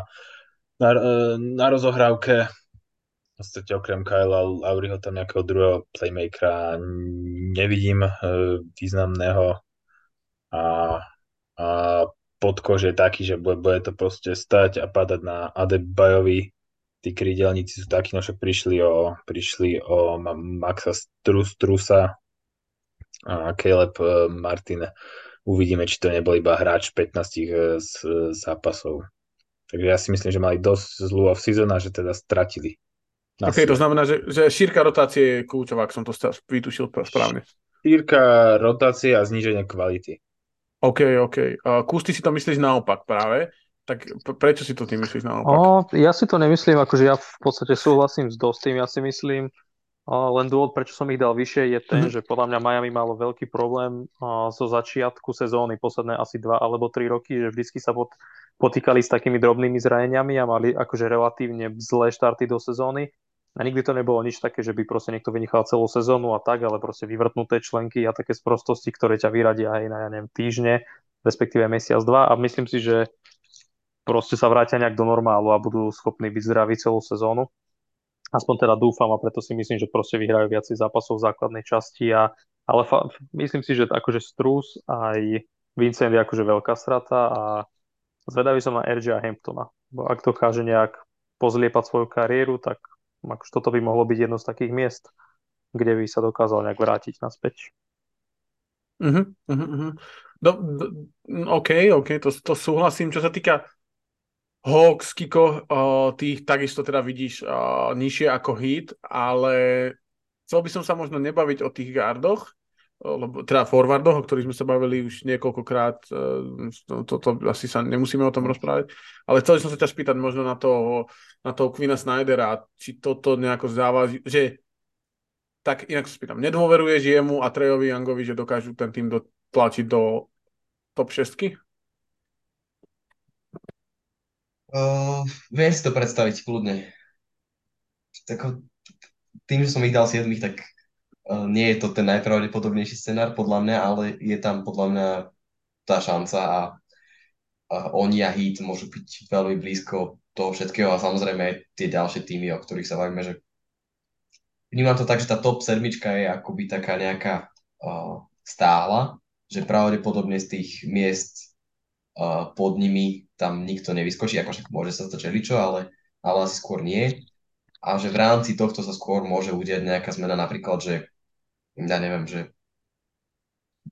na, e, na rozohrávke. V podstate okrem Kyla Lauriho tam nejakého druhého playmakera nevidím významného a, a podkož je taký, že bude, bude to proste stať a padať na Adebayovi tí krídelníci sú takí, no však prišli o, prišli o Maxa Strus, Strusa a Caleb e, Martin. Uvidíme, či to nebol iba hráč 15 e, z, zápasov. Takže ja si myslím, že mali dosť zlú off-season a že teda stratili. Ok, to znamená, že, že šírka rotácie je kľúčová, ak som to vytušil správne. Šírka rotácie a zníženie kvality. OK, OK. Uh, Kus, ty si to myslíš naopak práve. Tak prečo si to ty myslíš naopak? O, ja si to nemyslím, akože ja v podstate súhlasím s Dostým. Ja si myslím, len dôvod, prečo som ich dal vyššie, je ten, mm-hmm. že podľa mňa Miami malo veľký problém zo začiatku sezóny, posledné asi dva alebo tri roky, že vždycky sa pot, potýkali s takými drobnými zraneniami a mali akože relatívne zlé štarty do sezóny. A nikdy to nebolo nič také, že by proste niekto vynechal celú sezónu a tak, ale proste vyvrtnuté členky a také sprostosti, ktoré ťa vyradia aj na, ja neviem, týždne, respektíve mesiac, dva. A myslím si, že proste sa vrátia nejak do normálu a budú schopní byť zdraví celú sezónu. Aspoň teda dúfam a preto si myslím, že proste vyhrajú viacej zápasov v základnej časti. A, ale fa- myslím si, že akože Strus aj Vincent je akože veľká strata a zvedavý som na RJ a Hamptona. Bo ak dokáže nejak pozliepať svoju kariéru, tak akože toto by mohlo byť jedno z takých miest, kde by sa dokázal nejak vrátiť naspäť. Uh-huh, uh-huh. Do, do, OK, OK, to, to súhlasím. Čo sa týka Hawks, Kiko, uh, tých takisto teda vidíš uh, nižšie ako hit, ale chcel by som sa možno nebaviť o tých gardoch, lebo, teda forwardoch, o ktorých sme sa bavili už niekoľkokrát, uh, to, to, to asi sa nemusíme o tom rozprávať, ale chcel som sa ťa spýtať možno na toho, na toho Quina Snydera, či toto nejako závaží, že tak inak sa spýtam, nedôveruješ jemu a Trejovi Youngovi, že dokážu ten tým dotlačiť do top 6? Uh, viem si to predstaviť kľudne. Tak, tým, že som ich dal 7, tak nie je to ten najpravdepodobnejší scenár podľa mňa, ale je tam podľa mňa tá šanca a, a oni a Heat môžu byť veľmi blízko toho všetkého a samozrejme aj tie ďalšie týmy, o ktorých sa bavíme, že vnímam to tak, že tá top sedmička je akoby taká nejaká uh, stála, že pravdepodobne z tých miest uh, pod nimi tam nikto nevyskočí, ako však môže sa to čo, ale, ale asi skôr nie. A že v rámci tohto sa skôr môže udiať nejaká zmena, napríklad, že ja neviem, že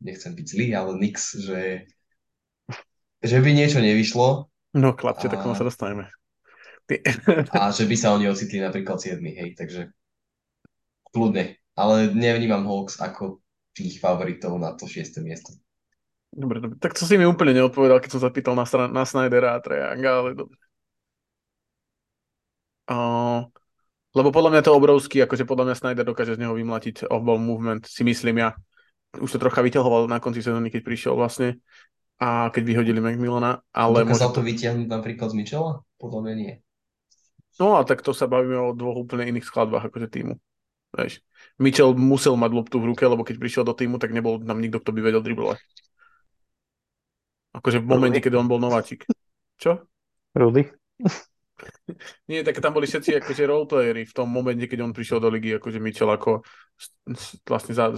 nechcem byť zlý, ale nix, že, že by niečo nevyšlo. No chlapče, a... tak sa dostaneme. Ty... a že by sa oni ocitli napríklad 7, hej, takže kľudne. Ale nevnímam Hawks ako tých favoritov na to 6. miesto. Dobre, dobre. Tak to si mi úplne neodpovedal, keď som zapýtal na, na Snydera a Trejanga, ale dobre. Uh, lebo podľa mňa to obrovský, akože podľa mňa Snyder dokáže z neho vymlatiť off-ball movement, si myslím ja. Už to trocha vyťahoval na konci sezóny, keď prišiel vlastne a keď vyhodili McMillana, ale... Dokázal to vytiahnuť napríklad z Mitchella? Podľa mňa nie. No a tak to sa bavíme o dvoch úplne iných skladbách akože týmu. Vieš. Mitchell musel mať loptu v ruke, lebo keď prišiel do týmu, tak nebol tam nikto, kto by vedel driblovať. Akože v momente, keď on bol nováčik. Čo? Rudy. Nie, tak tam boli všetci akože roleplayery v tom momente, keď on prišiel do ligy, akože Mitchell ako vlastne za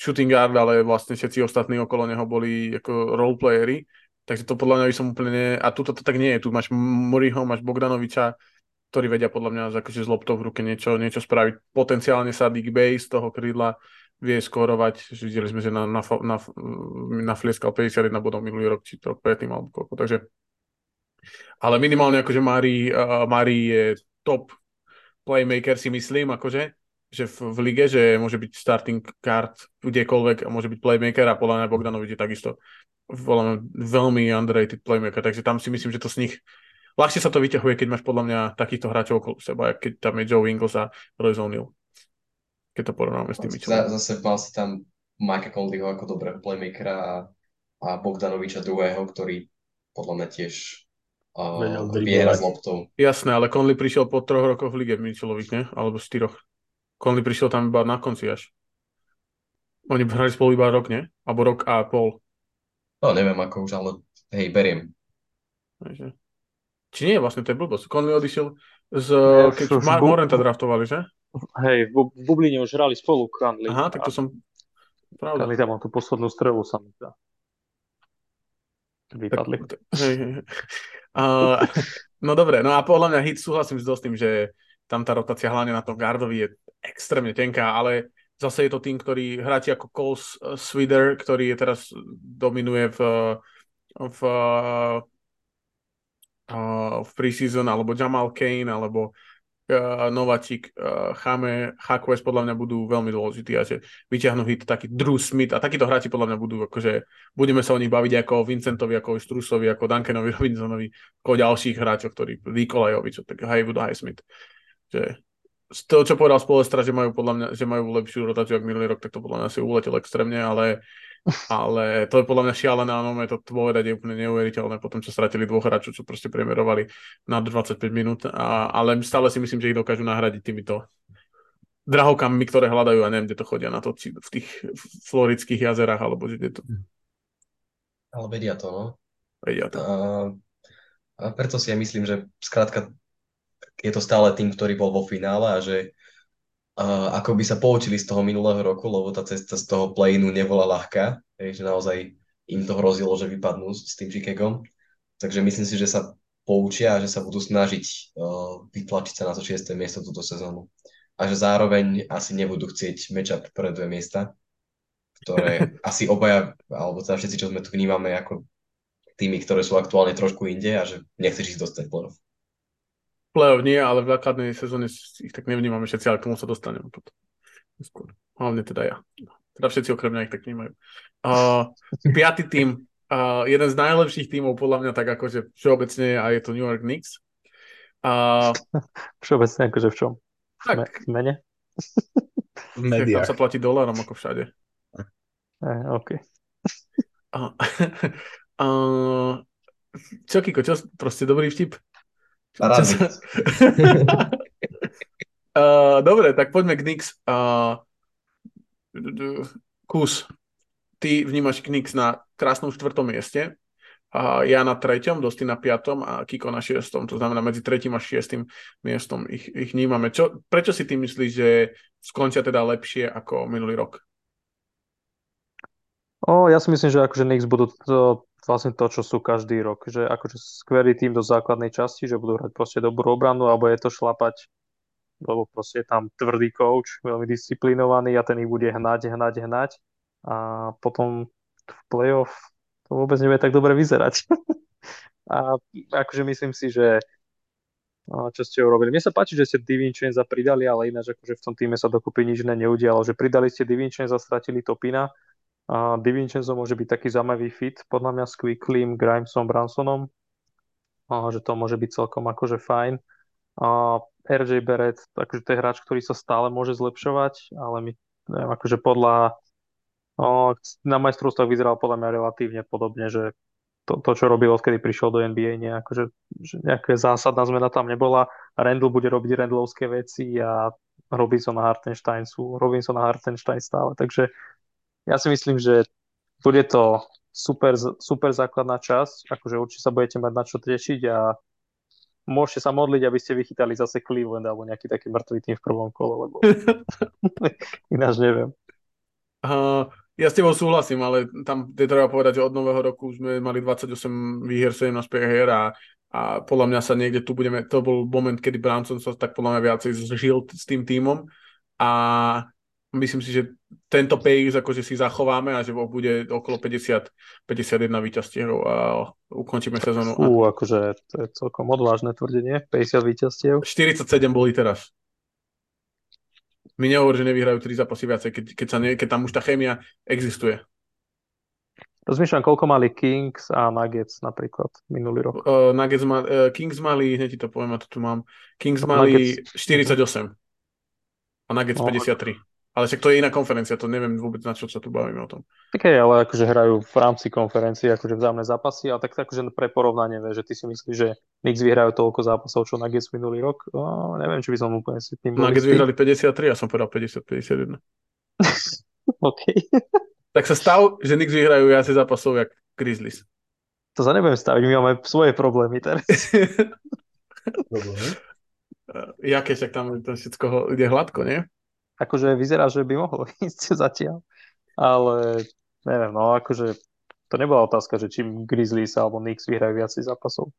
shooting guard, ale vlastne všetci ostatní okolo neho boli ako roleplayery. Takže to podľa mňa by som úplne... Ne... A tu to, tak nie je. Tu máš Moriho, máš Bogdanoviča, ktorí vedia podľa mňa akože z loptou v ruke niečo, niečo spraviť. Potenciálne sa Dick Bay z toho krídla vie skorovať. Videli sme, že na, na, na, na flieskal 51 bodov minulý rok, či to predtým alebo koľko. Takže ale minimálne akože Mari, uh, Mari je top playmaker si myslím, akože že v, v lige, že môže byť starting card kdekoľvek a môže byť playmaker a podľa mňa Bogdanovič je takisto podľa veľmi underrated playmaker, takže tam si myslím, že to z nich ľahšie sa to vyťahuje, keď máš podľa mňa takýchto hráčov okolo seba, keď tam je Joe Ingles a Royce O'Neal keď to porovnáme s tými čo. Zase mal si tam Mike Conleyho ako dobrého playmakera a, a Bogdanoviča druhého, ktorý podľa mňa tiež uh, s loptou. Jasné, ale Conley prišiel po troch rokoch v lige Mitchellových, ne? Alebo štyroch. Conley prišiel tam iba na konci až. Oni hrali spolu iba rok, ne? Alebo rok a pol. No, neviem ako už, ale hej, beriem. Či nie, vlastne to je blbosť. Conley odišiel z... keď Morenta draftovali, že? Hej, v, v Bubline už hrali spolu Kranli. Aha, tak to som... Pravda. Kranli tam mal tú poslednú strelu sa mi zdá. Vypadli. Tak. Uh, No dobre, no a podľa mňa hit súhlasím s tým, že tam tá rotácia hlavne na tom gardovi je extrémne tenká, ale zase je to tým, ktorý hráči ako Cole Swider, ktorý je teraz dominuje v, v, v preseason, alebo Jamal Kane, alebo uh, Novačik, uh, Chame, Haquest podľa mňa budú veľmi dôležití a že vyťahnú hit taký Drew Smith a takíto hráči podľa mňa budú, akože budeme sa o nich baviť ako o Vincentovi, ako o Strusovi, ako Duncanovi Robinsonovi, ako ďalších hráčov, ktorí Nikolajovič, tak Haywood Highsmith. Že z toho, čo povedal Spolestra, že majú podľa mňa, že majú lepšiu rotáciu ako minulý rok, tak to podľa mňa si uletel extrémne, ale ale to je podľa mňa šialené, áno, je to povedať je úplne neuveriteľné po tom, čo stratili dvoch hráčov, čo proste premerovali na 25 minút, a, ale stále si myslím, že ich dokážu nahradiť týmito drahokami, ktoré hľadajú a neviem, kde to chodia na to, či v tých floridských jazerách, alebo kde to... Ale vedia to, no. Vedia to. A, a preto si ja myslím, že skrátka je to stále tým, ktorý bol vo finále a že uh, ako by sa poučili z toho minulého roku, lebo tá cesta z toho play-inu nebola ľahká, takže naozaj im to hrozilo, že vypadnú s tým Chicagom. Takže myslím si, že sa poučia a že sa budú snažiť uh, vytlačiť sa na to 6. miesto túto sezónu. A že zároveň asi nebudú chcieť matchup pre dve miesta, ktoré asi obaja, alebo teda všetci, čo sme tu vnímame ako tými, ktoré sú aktuálne trošku inde a že nechceš ísť dostať playoff. Playoff nie, ale v základnej sezóne ich tak nevnímame všetci, ale k tomu sa dostaneme potom. Skôr. Hlavne teda ja. Teda všetci okrem mňa ich tak vnímajú. Uh, piatý tým, uh, jeden z najlepších tímov podľa mňa tak akože všeobecne a je to New York Knicks. Uh, všeobecne akože v čom? Tak. V mene? V médiách. Tam sa platí dolárom ako všade. Eh, OK. Uh, uh, čo, Kiko, čo? Proste dobrý vtip? Uh, dobre, tak poďme k Knicks. Uh, kus, ty vnímaš Knicks na krásnom štvrtom mieste, a ja na treťom, Dosti na piatom a Kiko na šiestom. To znamená, medzi tretím a šiestým miestom ich, ich vnímame. Čo, prečo si ty myslíš, že skončia teda lepšie ako minulý rok? O, ja si myslím, že akože Knicks budú to, vlastne to, čo sú každý rok. Že akože skvelý tým do základnej časti, že budú hrať proste dobrú obranu, alebo je to šlapať, lebo proste je tam tvrdý coach, veľmi disciplinovaný a ten ich bude hnať, hnať, hnať. A potom v playoff to vôbec nebude tak dobre vyzerať. a akože myslím si, že čo ste urobili. Mne sa páči, že ste Divincenza pridali, ale ináč akože v tom týme sa dokopy nič neudialo. Že pridali ste Divincenza, stratili Topina, a DiVincenzo môže byť taký zaujímavý fit, podľa mňa s Quicklim, Grimesom, Bransonom, a že to môže byť celkom akože fajn. A RJ Barrett, takže to je hráč, ktorý sa stále môže zlepšovať, ale my, neviem, akože podľa na majstrovstvách vyzeral podľa mňa relatívne podobne, že to, to, čo robil, odkedy prišiel do NBA, nie, akože, že nejaká zásadná zmena tam nebola. Randall bude robiť Randallovské veci a Robinson a Hartenstein sú Robinson a Hartenstein stále, takže ja si myslím, že bude to super, super základná časť, akože určite sa budete mať na čo tešiť a môžete sa modliť, aby ste vychytali zase Cleveland alebo nejaký taký mŕtvý tým v prvom kole, lebo ináč neviem. Uh, ja s tebou súhlasím, ale tam je treba povedať, že od nového roku sme mali 28 výher, 17 prehier a, a podľa mňa sa niekde tu budeme, to bol moment, kedy Branson sa tak podľa mňa viacej zžil s tým týmom a myslím si, že tento pace akože si zachováme a že bude okolo 50, 51 víťazstiev a ukončíme sezónu. Fú, akože to je celkom odvážne tvrdenie, 50 víťazstiev. 47 boli teraz. My nehovor, že nevyhrajú 3 zápasy viacej, keď, keď, sa ne, keď tam už tá chémia existuje. Rozmýšľam, koľko mali Kings a Nuggets napríklad minulý rok. Uh, Nuggets ma, uh, Kings mali, hneď ti to poviem, a to tu mám. Kings mali Nuggets. 48 a Nuggets no, 53. Ale však to je iná konferencia, to neviem vôbec na čo sa tu bavíme o tom. Tak okay, ale akože hrajú v rámci konferencie akože vzájomné zápasy, ale tak akože pre porovnanie, že ty si myslíš, že Knicks vyhrajú toľko zápasov, čo Nuggets minulý rok? No, neviem, či by som úplne si tým Nuggets vyhrali 53, ja som povedal 50-51. OK. tak sa stav, že Knicks vyhrajú viacej zápasov, jak Grizzlies. To sa nebudem staviť, my máme svoje problémy teraz. Jaké, však tam to všetko ide hladko, nie? Akože vyzerá, že by mohlo ísť zatiaľ. Ale neviem, no akože to nebola otázka, že čím Grizzlies alebo Knicks vyhrajú viacej zápasov.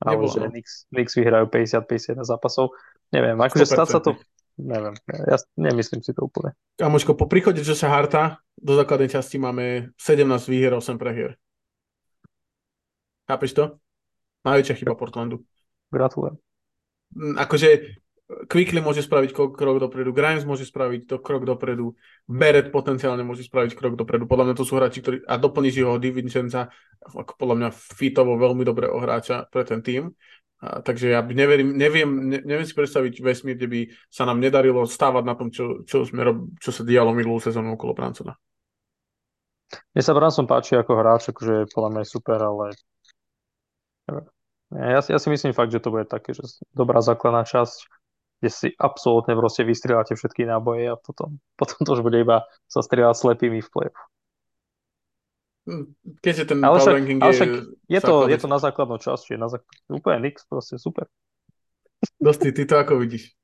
Alebo že no. Knicks, Knicks vyhrajú 50-51 zápasov. Neviem, akože stať sa to... 100%. Neviem, ja nemyslím si to úplne. Kamoško, po príchode Joša Harta do základnej časti máme 17 výhier, 8 prehier. Chápeš to? Najväčšia chyba Portlandu. Gratulujem. Mm, Akože Quickly môže spraviť krok dopredu, Grimes môže spraviť to krok dopredu, Beret potenciálne môže spraviť krok dopredu. Podľa mňa to sú hráči, ktorí... A doplníš jeho Divincenza, ako podľa mňa fitovo veľmi dobrého hráča pre ten tým. Takže ja neverím, neviem, ne, neviem si predstaviť vesmír, kde by sa nám nedarilo stávať na tom, čo, čo, sme rob, čo sa dialo minulú sezónu okolo Bransona. Mne sa Branson páči ako hráč, akože podľa mňa super, ale. Ja, ja si myslím fakt, že to bude také, že dobrá základná časť, kde si absolútne proste vystrieľate všetky náboje a potom, potom to už bude iba sa strieľať slepými v play Hm, Keďže ten Ale však, ranking ale je... však je, to, základný- je to na základnú časť, čiže na základ, úplne nix, proste super. Dosti, ty to ako vidíš?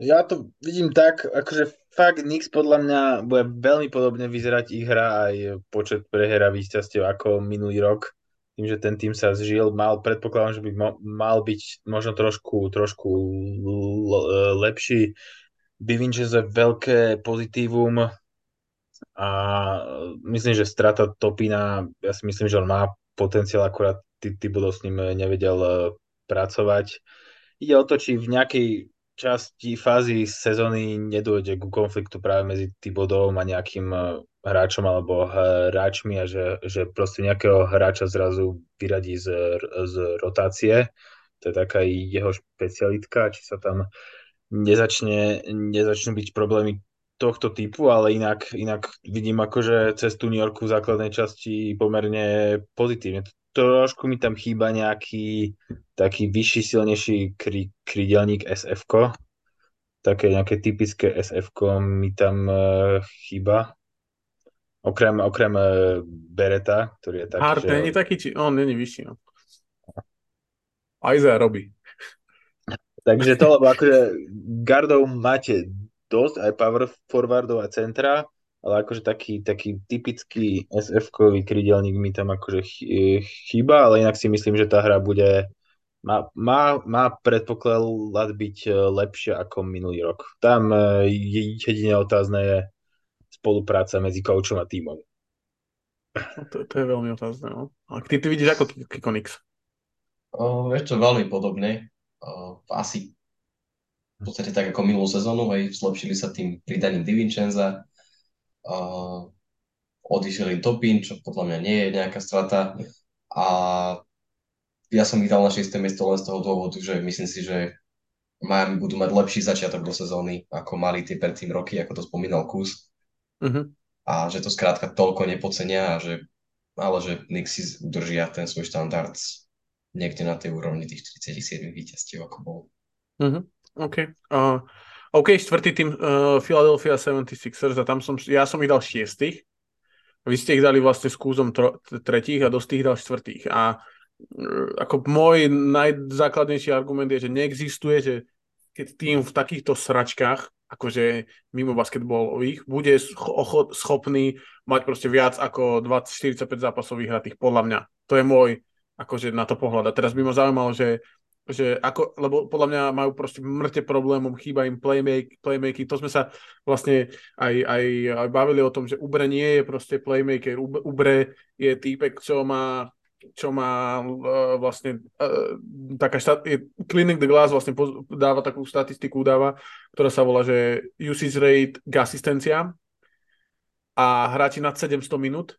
Ja to vidím tak, akože fakt Nix podľa mňa bude veľmi podobne vyzerať ich hra aj počet preher a víťazstiev ako minulý rok. Tým, že ten tým sa zžil, mal, predpokladám, že by mo, mal byť možno trošku, trošku l- lepší. Divincenzo je veľké pozitívum a myslím, že strata Topina, ja si myslím, že on má potenciál, akurát ty, ty s ním nevedel eh, pracovať. Ide o to, či v nejakej časti fázy sezóny nedôjde ku konfliktu práve medzi Tibodom a nejakým eh, hráčom alebo hráčmi a že, že proste nejakého hráča zrazu vyradí z, z rotácie. To je taká jeho špecialitka, či sa tam nezačne, nezačnú byť problémy tohto typu, ale inak, inak vidím akože cestu New Yorku v základnej časti pomerne pozitívne. Trošku mi tam chýba nejaký taký vyšší, silnejší kry, krydelník SF-ko. Také nejaké typické SF-ko mi tam uh, chýba. Okrem, okrem uh, Bereta, ktorý je taký, Hart že... není taký, či on není vyšší. No. Isaiah robí. Takže to, lebo akože gardov máte dosť, aj power forwardov a centra, ale akože taký, taký typický SF-kový krydelník mi tam akože chy- chýba, ale inak si myslím, že tá hra bude má, má, má predpoklad byť e, lepšia ako minulý rok. Tam e, je- jediné otázne je spolupráca medzi koučom a tímom. No, to, to je veľmi otázne. No. A ty, ty vidíš ako Kikonix? O, vieš čo, veľmi podobne. O, asi v podstate tak ako minulú sezónu, hej, zlepšili sa tým pridaním Divincenza, o, odišiel im Topin, čo podľa mňa nie je nejaká strata a ja som ich dal na 6. miesto len z toho dôvodu, že myslím si, že Miami budú mať lepší začiatok do sezóny, ako mali tie predtým roky, ako to spomínal Kus Uh-huh. a že to skrátka toľko nepocenia a že, ale že Knicks si udržia ten svoj štandard niekde na tej úrovni tých 47 víťazstiev, ako bol. Uh-huh. OK. Uh, OK, štvrtý tým uh, Philadelphia 76ers a tam som, ja som ich dal šiestých. Vy ste ich dali vlastne s kúzom tro, tretích a dosť ich dal štvrtých. A uh, ako môj najzákladnejší argument je, že neexistuje, že keď tým v takýchto sračkách, akože mimo basketbalových, bude scho- schopný mať proste viac ako 20-45 zápasov vyhratých, podľa mňa. To je môj akože na to pohľad. A teraz by ma zaujímalo, že že ako, lebo podľa mňa majú proste mŕte problémom, chýba im playmake, playmaky, to sme sa vlastne aj, aj, aj bavili o tom, že Ubre nie je proste playmaker, Ub- Ubre je týpek, čo má čo má uh, vlastne uh, taká štát, je, Clinic the Glass vlastne poz, dáva takú statistiku, dáva, ktorá sa volá, že usage rate k asistenciám a hráči nad 700 minút,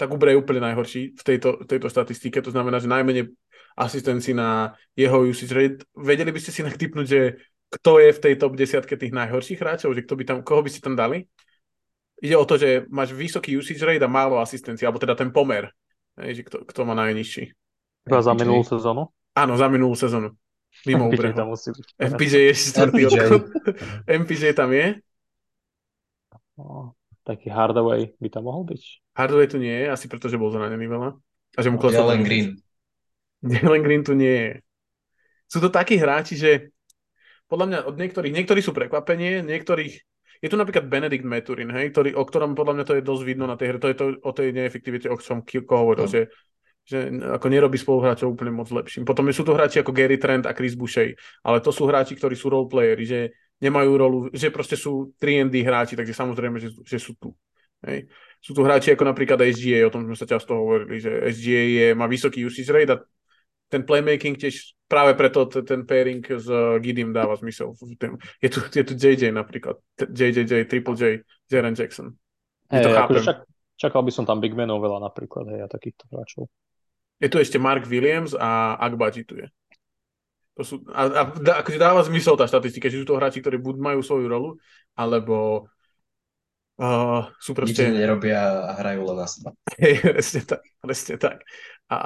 tak Ubre je úplne najhorší v tejto, tejto statistike, to znamená, že najmenej asistencií na jeho usage rate. Vedeli by ste si inak typnúť, že kto je v tej top 10 tých najhorších hráčov, že kto by tam, koho by ste tam dali? Ide o to, že máš vysoký usage rate a málo asistencií, alebo teda ten pomer, že kto, kto má najnižší. Iba za minulú sezónu. Áno, za minulú sezónu. Mimo MPJ tam musí byť. MPJ je štvrtý MPJ. odchod. MPJ tam je. No, taký Hardaway by tam mohol byť. Hardaway tu nie je, asi preto, že bol zranený veľa. A že mu klesol Jalen Green. Jalen Green tu nie je. Sú to takí hráči, že podľa mňa od niektorých, niektorí sú prekvapenie, niektorých je tu napríklad Benedikt Meturin, hej, ktorý, o ktorom podľa mňa to je dosť vidno na tej hre, to je to o tej neefektivite, o čom Kilko hovoril, No. že že ako nerobí spoluhráčov úplne moc lepším. Potom sú tu hráči ako Gary Trent a Chris Boucher, ale to sú hráči, ktorí sú roleplayeri, že nemajú rolu, že proste sú 3D hráči, takže samozrejme, že, že sú tu. Hej. Sú tu hráči ako napríklad SGA, o tom sme sa často hovorili, že SGA je, má vysoký usage rate a ten playmaking tiež práve preto ten pairing s Gidim dáva zmysel. Je tu, je tu JJ napríklad, JJJ, Triple J, Jaren Jackson. Hey, to akože čak, čakal by som tam big menov veľa napríklad, hej, a takýchto hráčov. Je tu ešte Mark Williams a Agbaji tu je. To sú, a, a dá, akože dáva zmysel tá štatistika, že sú to hráči, ktorí buď majú svoju rolu, alebo uh, sú proste... Nič nerobia a hrajú len na seba. Hej, presne tak, presne tak. A,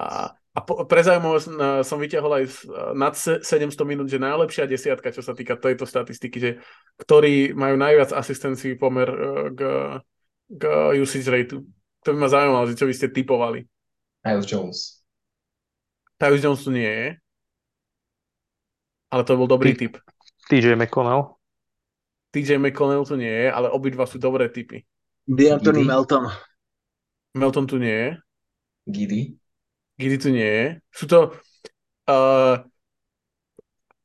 a po, pre zaujímavosť som vyťahol aj nad 700 minút, že najlepšia desiatka, čo sa týka tejto statistiky, že ktorí majú najviac asistencií pomer uh, k, k usage rateu. To by ma zaujímalo, že čo by ste typovali. Tyus Jones. Tyus Jones tu nie je. Ale to bol dobrý T- typ. TJ McConnell. TJ McConnell tu nie je, ale obidva sú dobré typy. D'Antoni Melton. Melton tu nie je. Giddy. Giddy tu nie je. Sú to... Uh,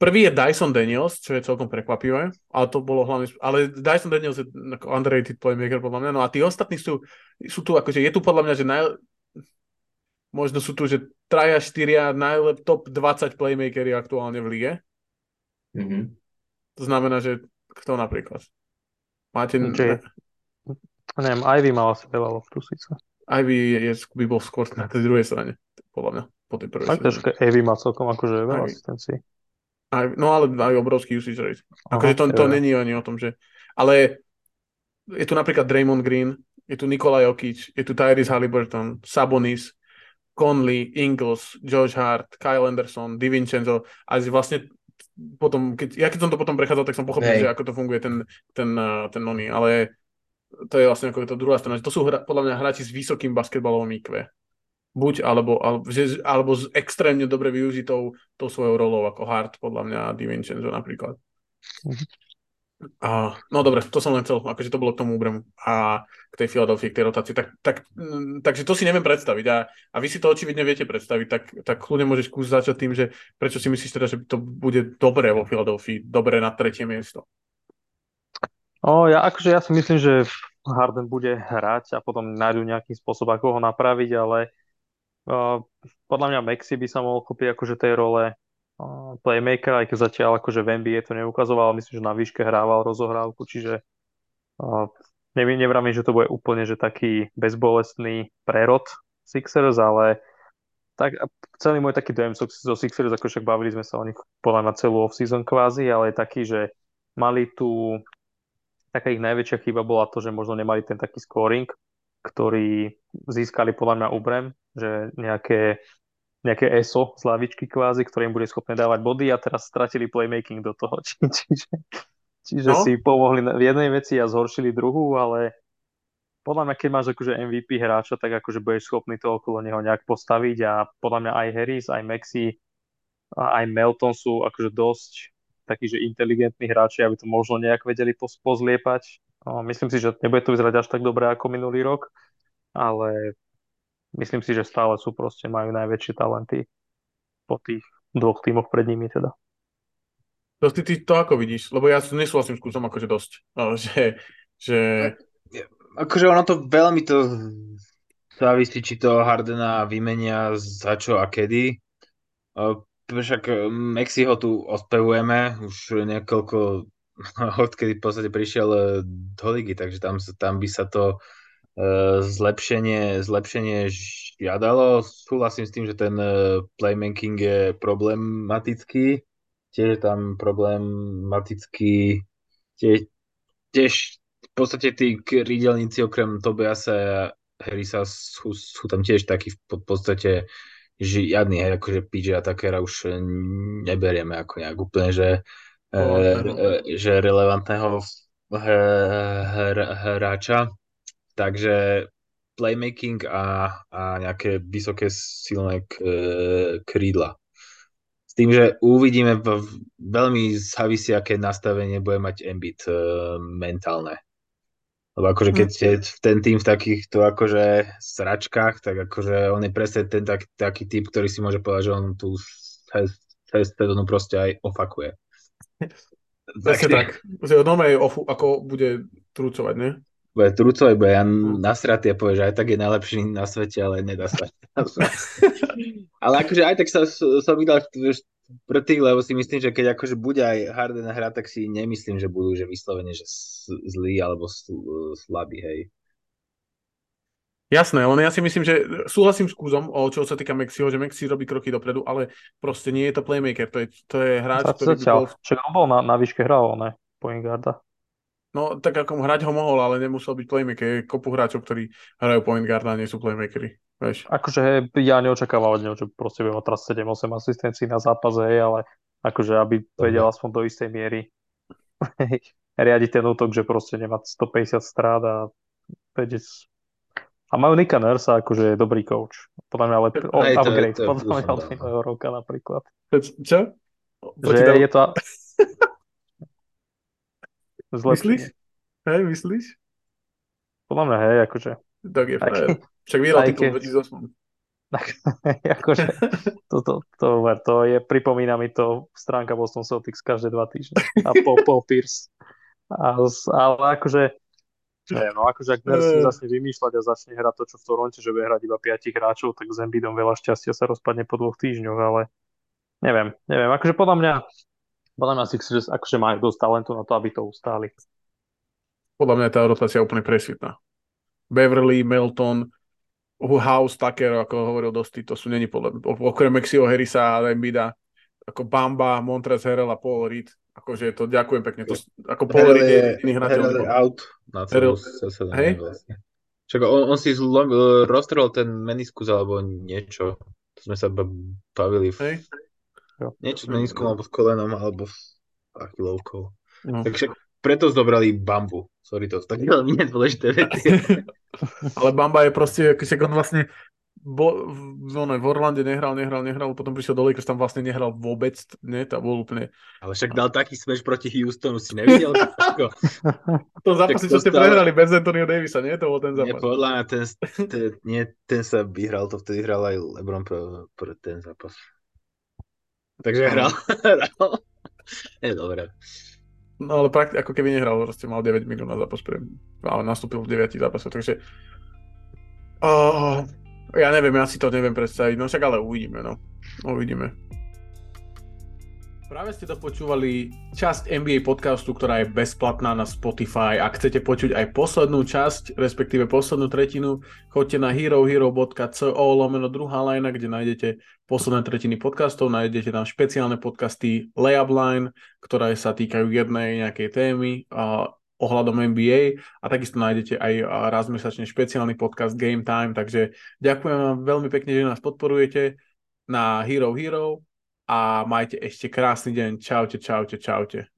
prvý je Dyson Daniels, čo je celkom prekvapivé, ale to bolo hlavne... Ale Dyson Daniels je underrated playmaker podľa mňa, no a tí ostatní sú, sú tu, akože je tu podľa mňa, že naj, možno sú tu, že traja, štyria najlep top 20 playmakery aktuálne v lige. Mm-hmm. To znamená, že kto napríklad? Máte... J- neviem, Ivy mal asi veľa loftu síce. Ivy je, by bol skôr na tej druhej strane, podľa mňa, po tej prvej strane. Takže Ivy má celkom akože veľa asistencií. no ale aj obrovský usage rate. Akože to, to není ani o tom, že... Ale je tu napríklad Draymond Green, je tu Nikola Jokic, je tu Tyrese Halliburton, Sabonis, Conley, Ingles, Josh Hart, Kyle Anderson, DiVincenzo a vlastne potom, keď, ja keď som to potom prechádzal, tak som pochopil, hey. že ako to funguje ten, ten, eh, ten nony, ale to je vlastne ako tá druhá strana. To sú hra, podľa mňa hráči s vysokým basketbalovým IQ. Buď, alebo, alebo, alebo s extrémne dobre využitou tou svojou rolou, ako Hart, podľa mňa, DiVincenzo napríklad. A, no dobre, to som len chcel, akože to bolo k tomu úbremu a k tej Filadelfii, k tej rotácii. Tak, tak, mm, takže to si neviem predstaviť a, a vy si to očividne viete predstaviť, tak, tak kľudne môžeš skúsiť začať tým, že prečo si myslíš teda, že to bude dobré vo Filadelfii, dobré na tretie miesto? O, ja, akože ja si myslím, že Harden bude hrať a potom nájdu nejaký spôsob, ako ho napraviť, ale podľa mňa Maxi by sa mohol kúpiť akože tej role playmaker, aj keď zatiaľ akože v NBA to neukazoval, myslím, že na výške hrával rozohrávku, čiže uh, nevravím, že to bude úplne že taký bezbolestný prerod Sixers, ale tak celý môj taký dojem zo Sixers, ako však bavili sme sa o nich podľa na celú off-season kvázi, ale je taký, že mali tu taká ich najväčšia chyba bola to, že možno nemali ten taký scoring, ktorý získali podľa mňa Ubrem, že nejaké nejaké ESO z lavičky kvázi, ktoré im bude schopné dávať body a teraz stratili playmaking do toho. Či, čiže čiže no. si pomohli v jednej veci a zhoršili druhú, ale podľa mňa, keď máš akože MVP hráča, tak akože budeš schopný to okolo neho nejak postaviť a podľa mňa aj Harris, aj Maxi, aj Melton sú akože dosť takí, že inteligentní hráči, aby to možno nejak vedeli pozliepať. Myslím si, že nebude to vyzerať až tak dobre ako minulý rok, ale myslím si, že stále sú proste, majú najväčšie talenty po tých dvoch tímoch pred nimi teda. To ty, ty to ako vidíš? Lebo ja nesúhlasím s kúsom akože dosť. Že, že... Akože ono to veľmi to závisí, či to Hardena vymenia za čo a kedy. Však Mexi ho tu ospevujeme už niekoľko odkedy v podstate prišiel do ligy, takže tam, tam by sa to E, zlepšenie, zlepšenie žiadalo. Súhlasím s tým, že ten e, playmaking je problematický. Tiež je tam problematický tiež, tiež v podstate tí krídelníci okrem Tobiasa a Harrisa sú, sú tam tiež takí v podstate žiadny, hej, akože PJ a Takera už neberieme ako nejak úplne, že, oh, e, že relevantného hráča. Takže playmaking a, a nejaké vysoké silné k, e, krídla. S tým, že uvidíme, v, veľmi závisí, aké nastavenie bude mať Embiid e, mentálne. Lebo akože keď je ten tým v takýchto akože sračkách, tak akože on je presne ten tak, taký typ, ktorý si môže povedať, že on tu cez sezónu proste aj ofakuje. Presne tak. Normálne ako bude trucovať, ne? Bude trucovať, bude ja nasratý a povie, že aj tak je najlepší na svete, ale nedá sa. ale akože aj tak sa, som vydal pre tých, lebo si myslím, že keď akože bude aj Harden hrať, tak si nemyslím, že budú že vyslovene, že zlí alebo slabí, hej. Jasné, len ja si myslím, že súhlasím s Kúzom, o čo sa týka Mexiho, že Mexi robí kroky dopredu, ale proste nie je to playmaker, to je, to je hráč, ktorý by bol... Čak on bol na, na výške hral, ne? Point guarda. No, tak ako hrať ho mohol, ale nemusel byť playmaker. Je kopu hráčov, ktorí hrajú point guarda a nie sú playmakery. Vieš. Akože ja neočakával od neho, že proste by mal teraz 7-8 asistencií na zápase, ale akože aby vedel aspoň do istej miery riadiť ten útok, že proste nemá 150 strát a vedieť a majú Nika Nursa, akože je dobrý coach. Podľa mňa ale o, Aj, to, upgrade, to, podľa mňa od minulého roka napríklad. Čo? Že je to... Myslíš? Hej, myslíš? Podľa mňa, hej, akože. Tak je frajer. Však vyhral titul 2008. Tak, akože, to, to, to, to, je, pripomína mi to stránka Boston Celtics každé dva týždne. A po, po Pierce. A, ale akože Ne, no akože ak Nurse začne vymýšľať a začne hrať to, čo v Toronte, že bude hrať iba 5 hráčov, tak s Embiidom veľa šťastia sa rozpadne po dvoch týždňoch, ale neviem, neviem, akože podľa mňa podľa mňa Sixers akože majú dosť talentu na to, aby to ustáli. Podľa mňa je tá rotácia úplne presvitná. Beverly, Melton, House, Tucker, ako hovoril Dosti, to sú není podľa okrem Maxio Harrisa a Embida, ako Bamba, Montrez Harrell a Paul Reed, Akože to ďakujem pekne. To, ako Paul je iný hrateľ. out na celú sezónu. Hej? Vlastne. Čak on, on si zlom, roztrel ten meniskus alebo niečo. To sme sa bavili. V... Hej? Niečo s meniskom alebo s kolenom alebo s achilovkou. No. Takže preto zobrali bambu. Sorry, to sú také veľmi nedôležité veci. Ale bamba je proste, keď on vlastne bo, no ne, v Orlande nehral, nehral, nehral, potom prišiel do Lakers, tam vlastne nehral vôbec, ne, to bol úplne... Ale však dal taký smash proti Houstonu, si nevidel? to zápasy, čo ste prehrali bez Antonio Davisa, nie? To bol ten zápas. Nie, podľa mňa ten, ten, nie, ten sa vyhral, to vtedy hral aj LeBron pre, pre ten zápas. Takže hral. je dobré. No ale prakti- ako keby nehral, proste mal 9 minút na zápas pre, ale nastúpil v 9 zápasoch, takže uh, ja neviem, ja si to neviem predstaviť, no však ale uvidíme, no. Uvidíme. Práve ste dopočúvali časť NBA podcastu, ktorá je bezplatná na Spotify. Ak chcete počuť aj poslednú časť, respektíve poslednú tretinu, choďte na herohero.co lomeno druhá lajna, kde nájdete posledné tretiny podcastov, nájdete tam špeciálne podcasty Layup Line, ktoré sa týkajú jednej nejakej témy. A ohľadom NBA a takisto nájdete aj raz mesačne špeciálny podcast Game Time, takže ďakujem vám veľmi pekne, že nás podporujete na Hero Hero a majte ešte krásny deň. Čaute, čaute, čaute.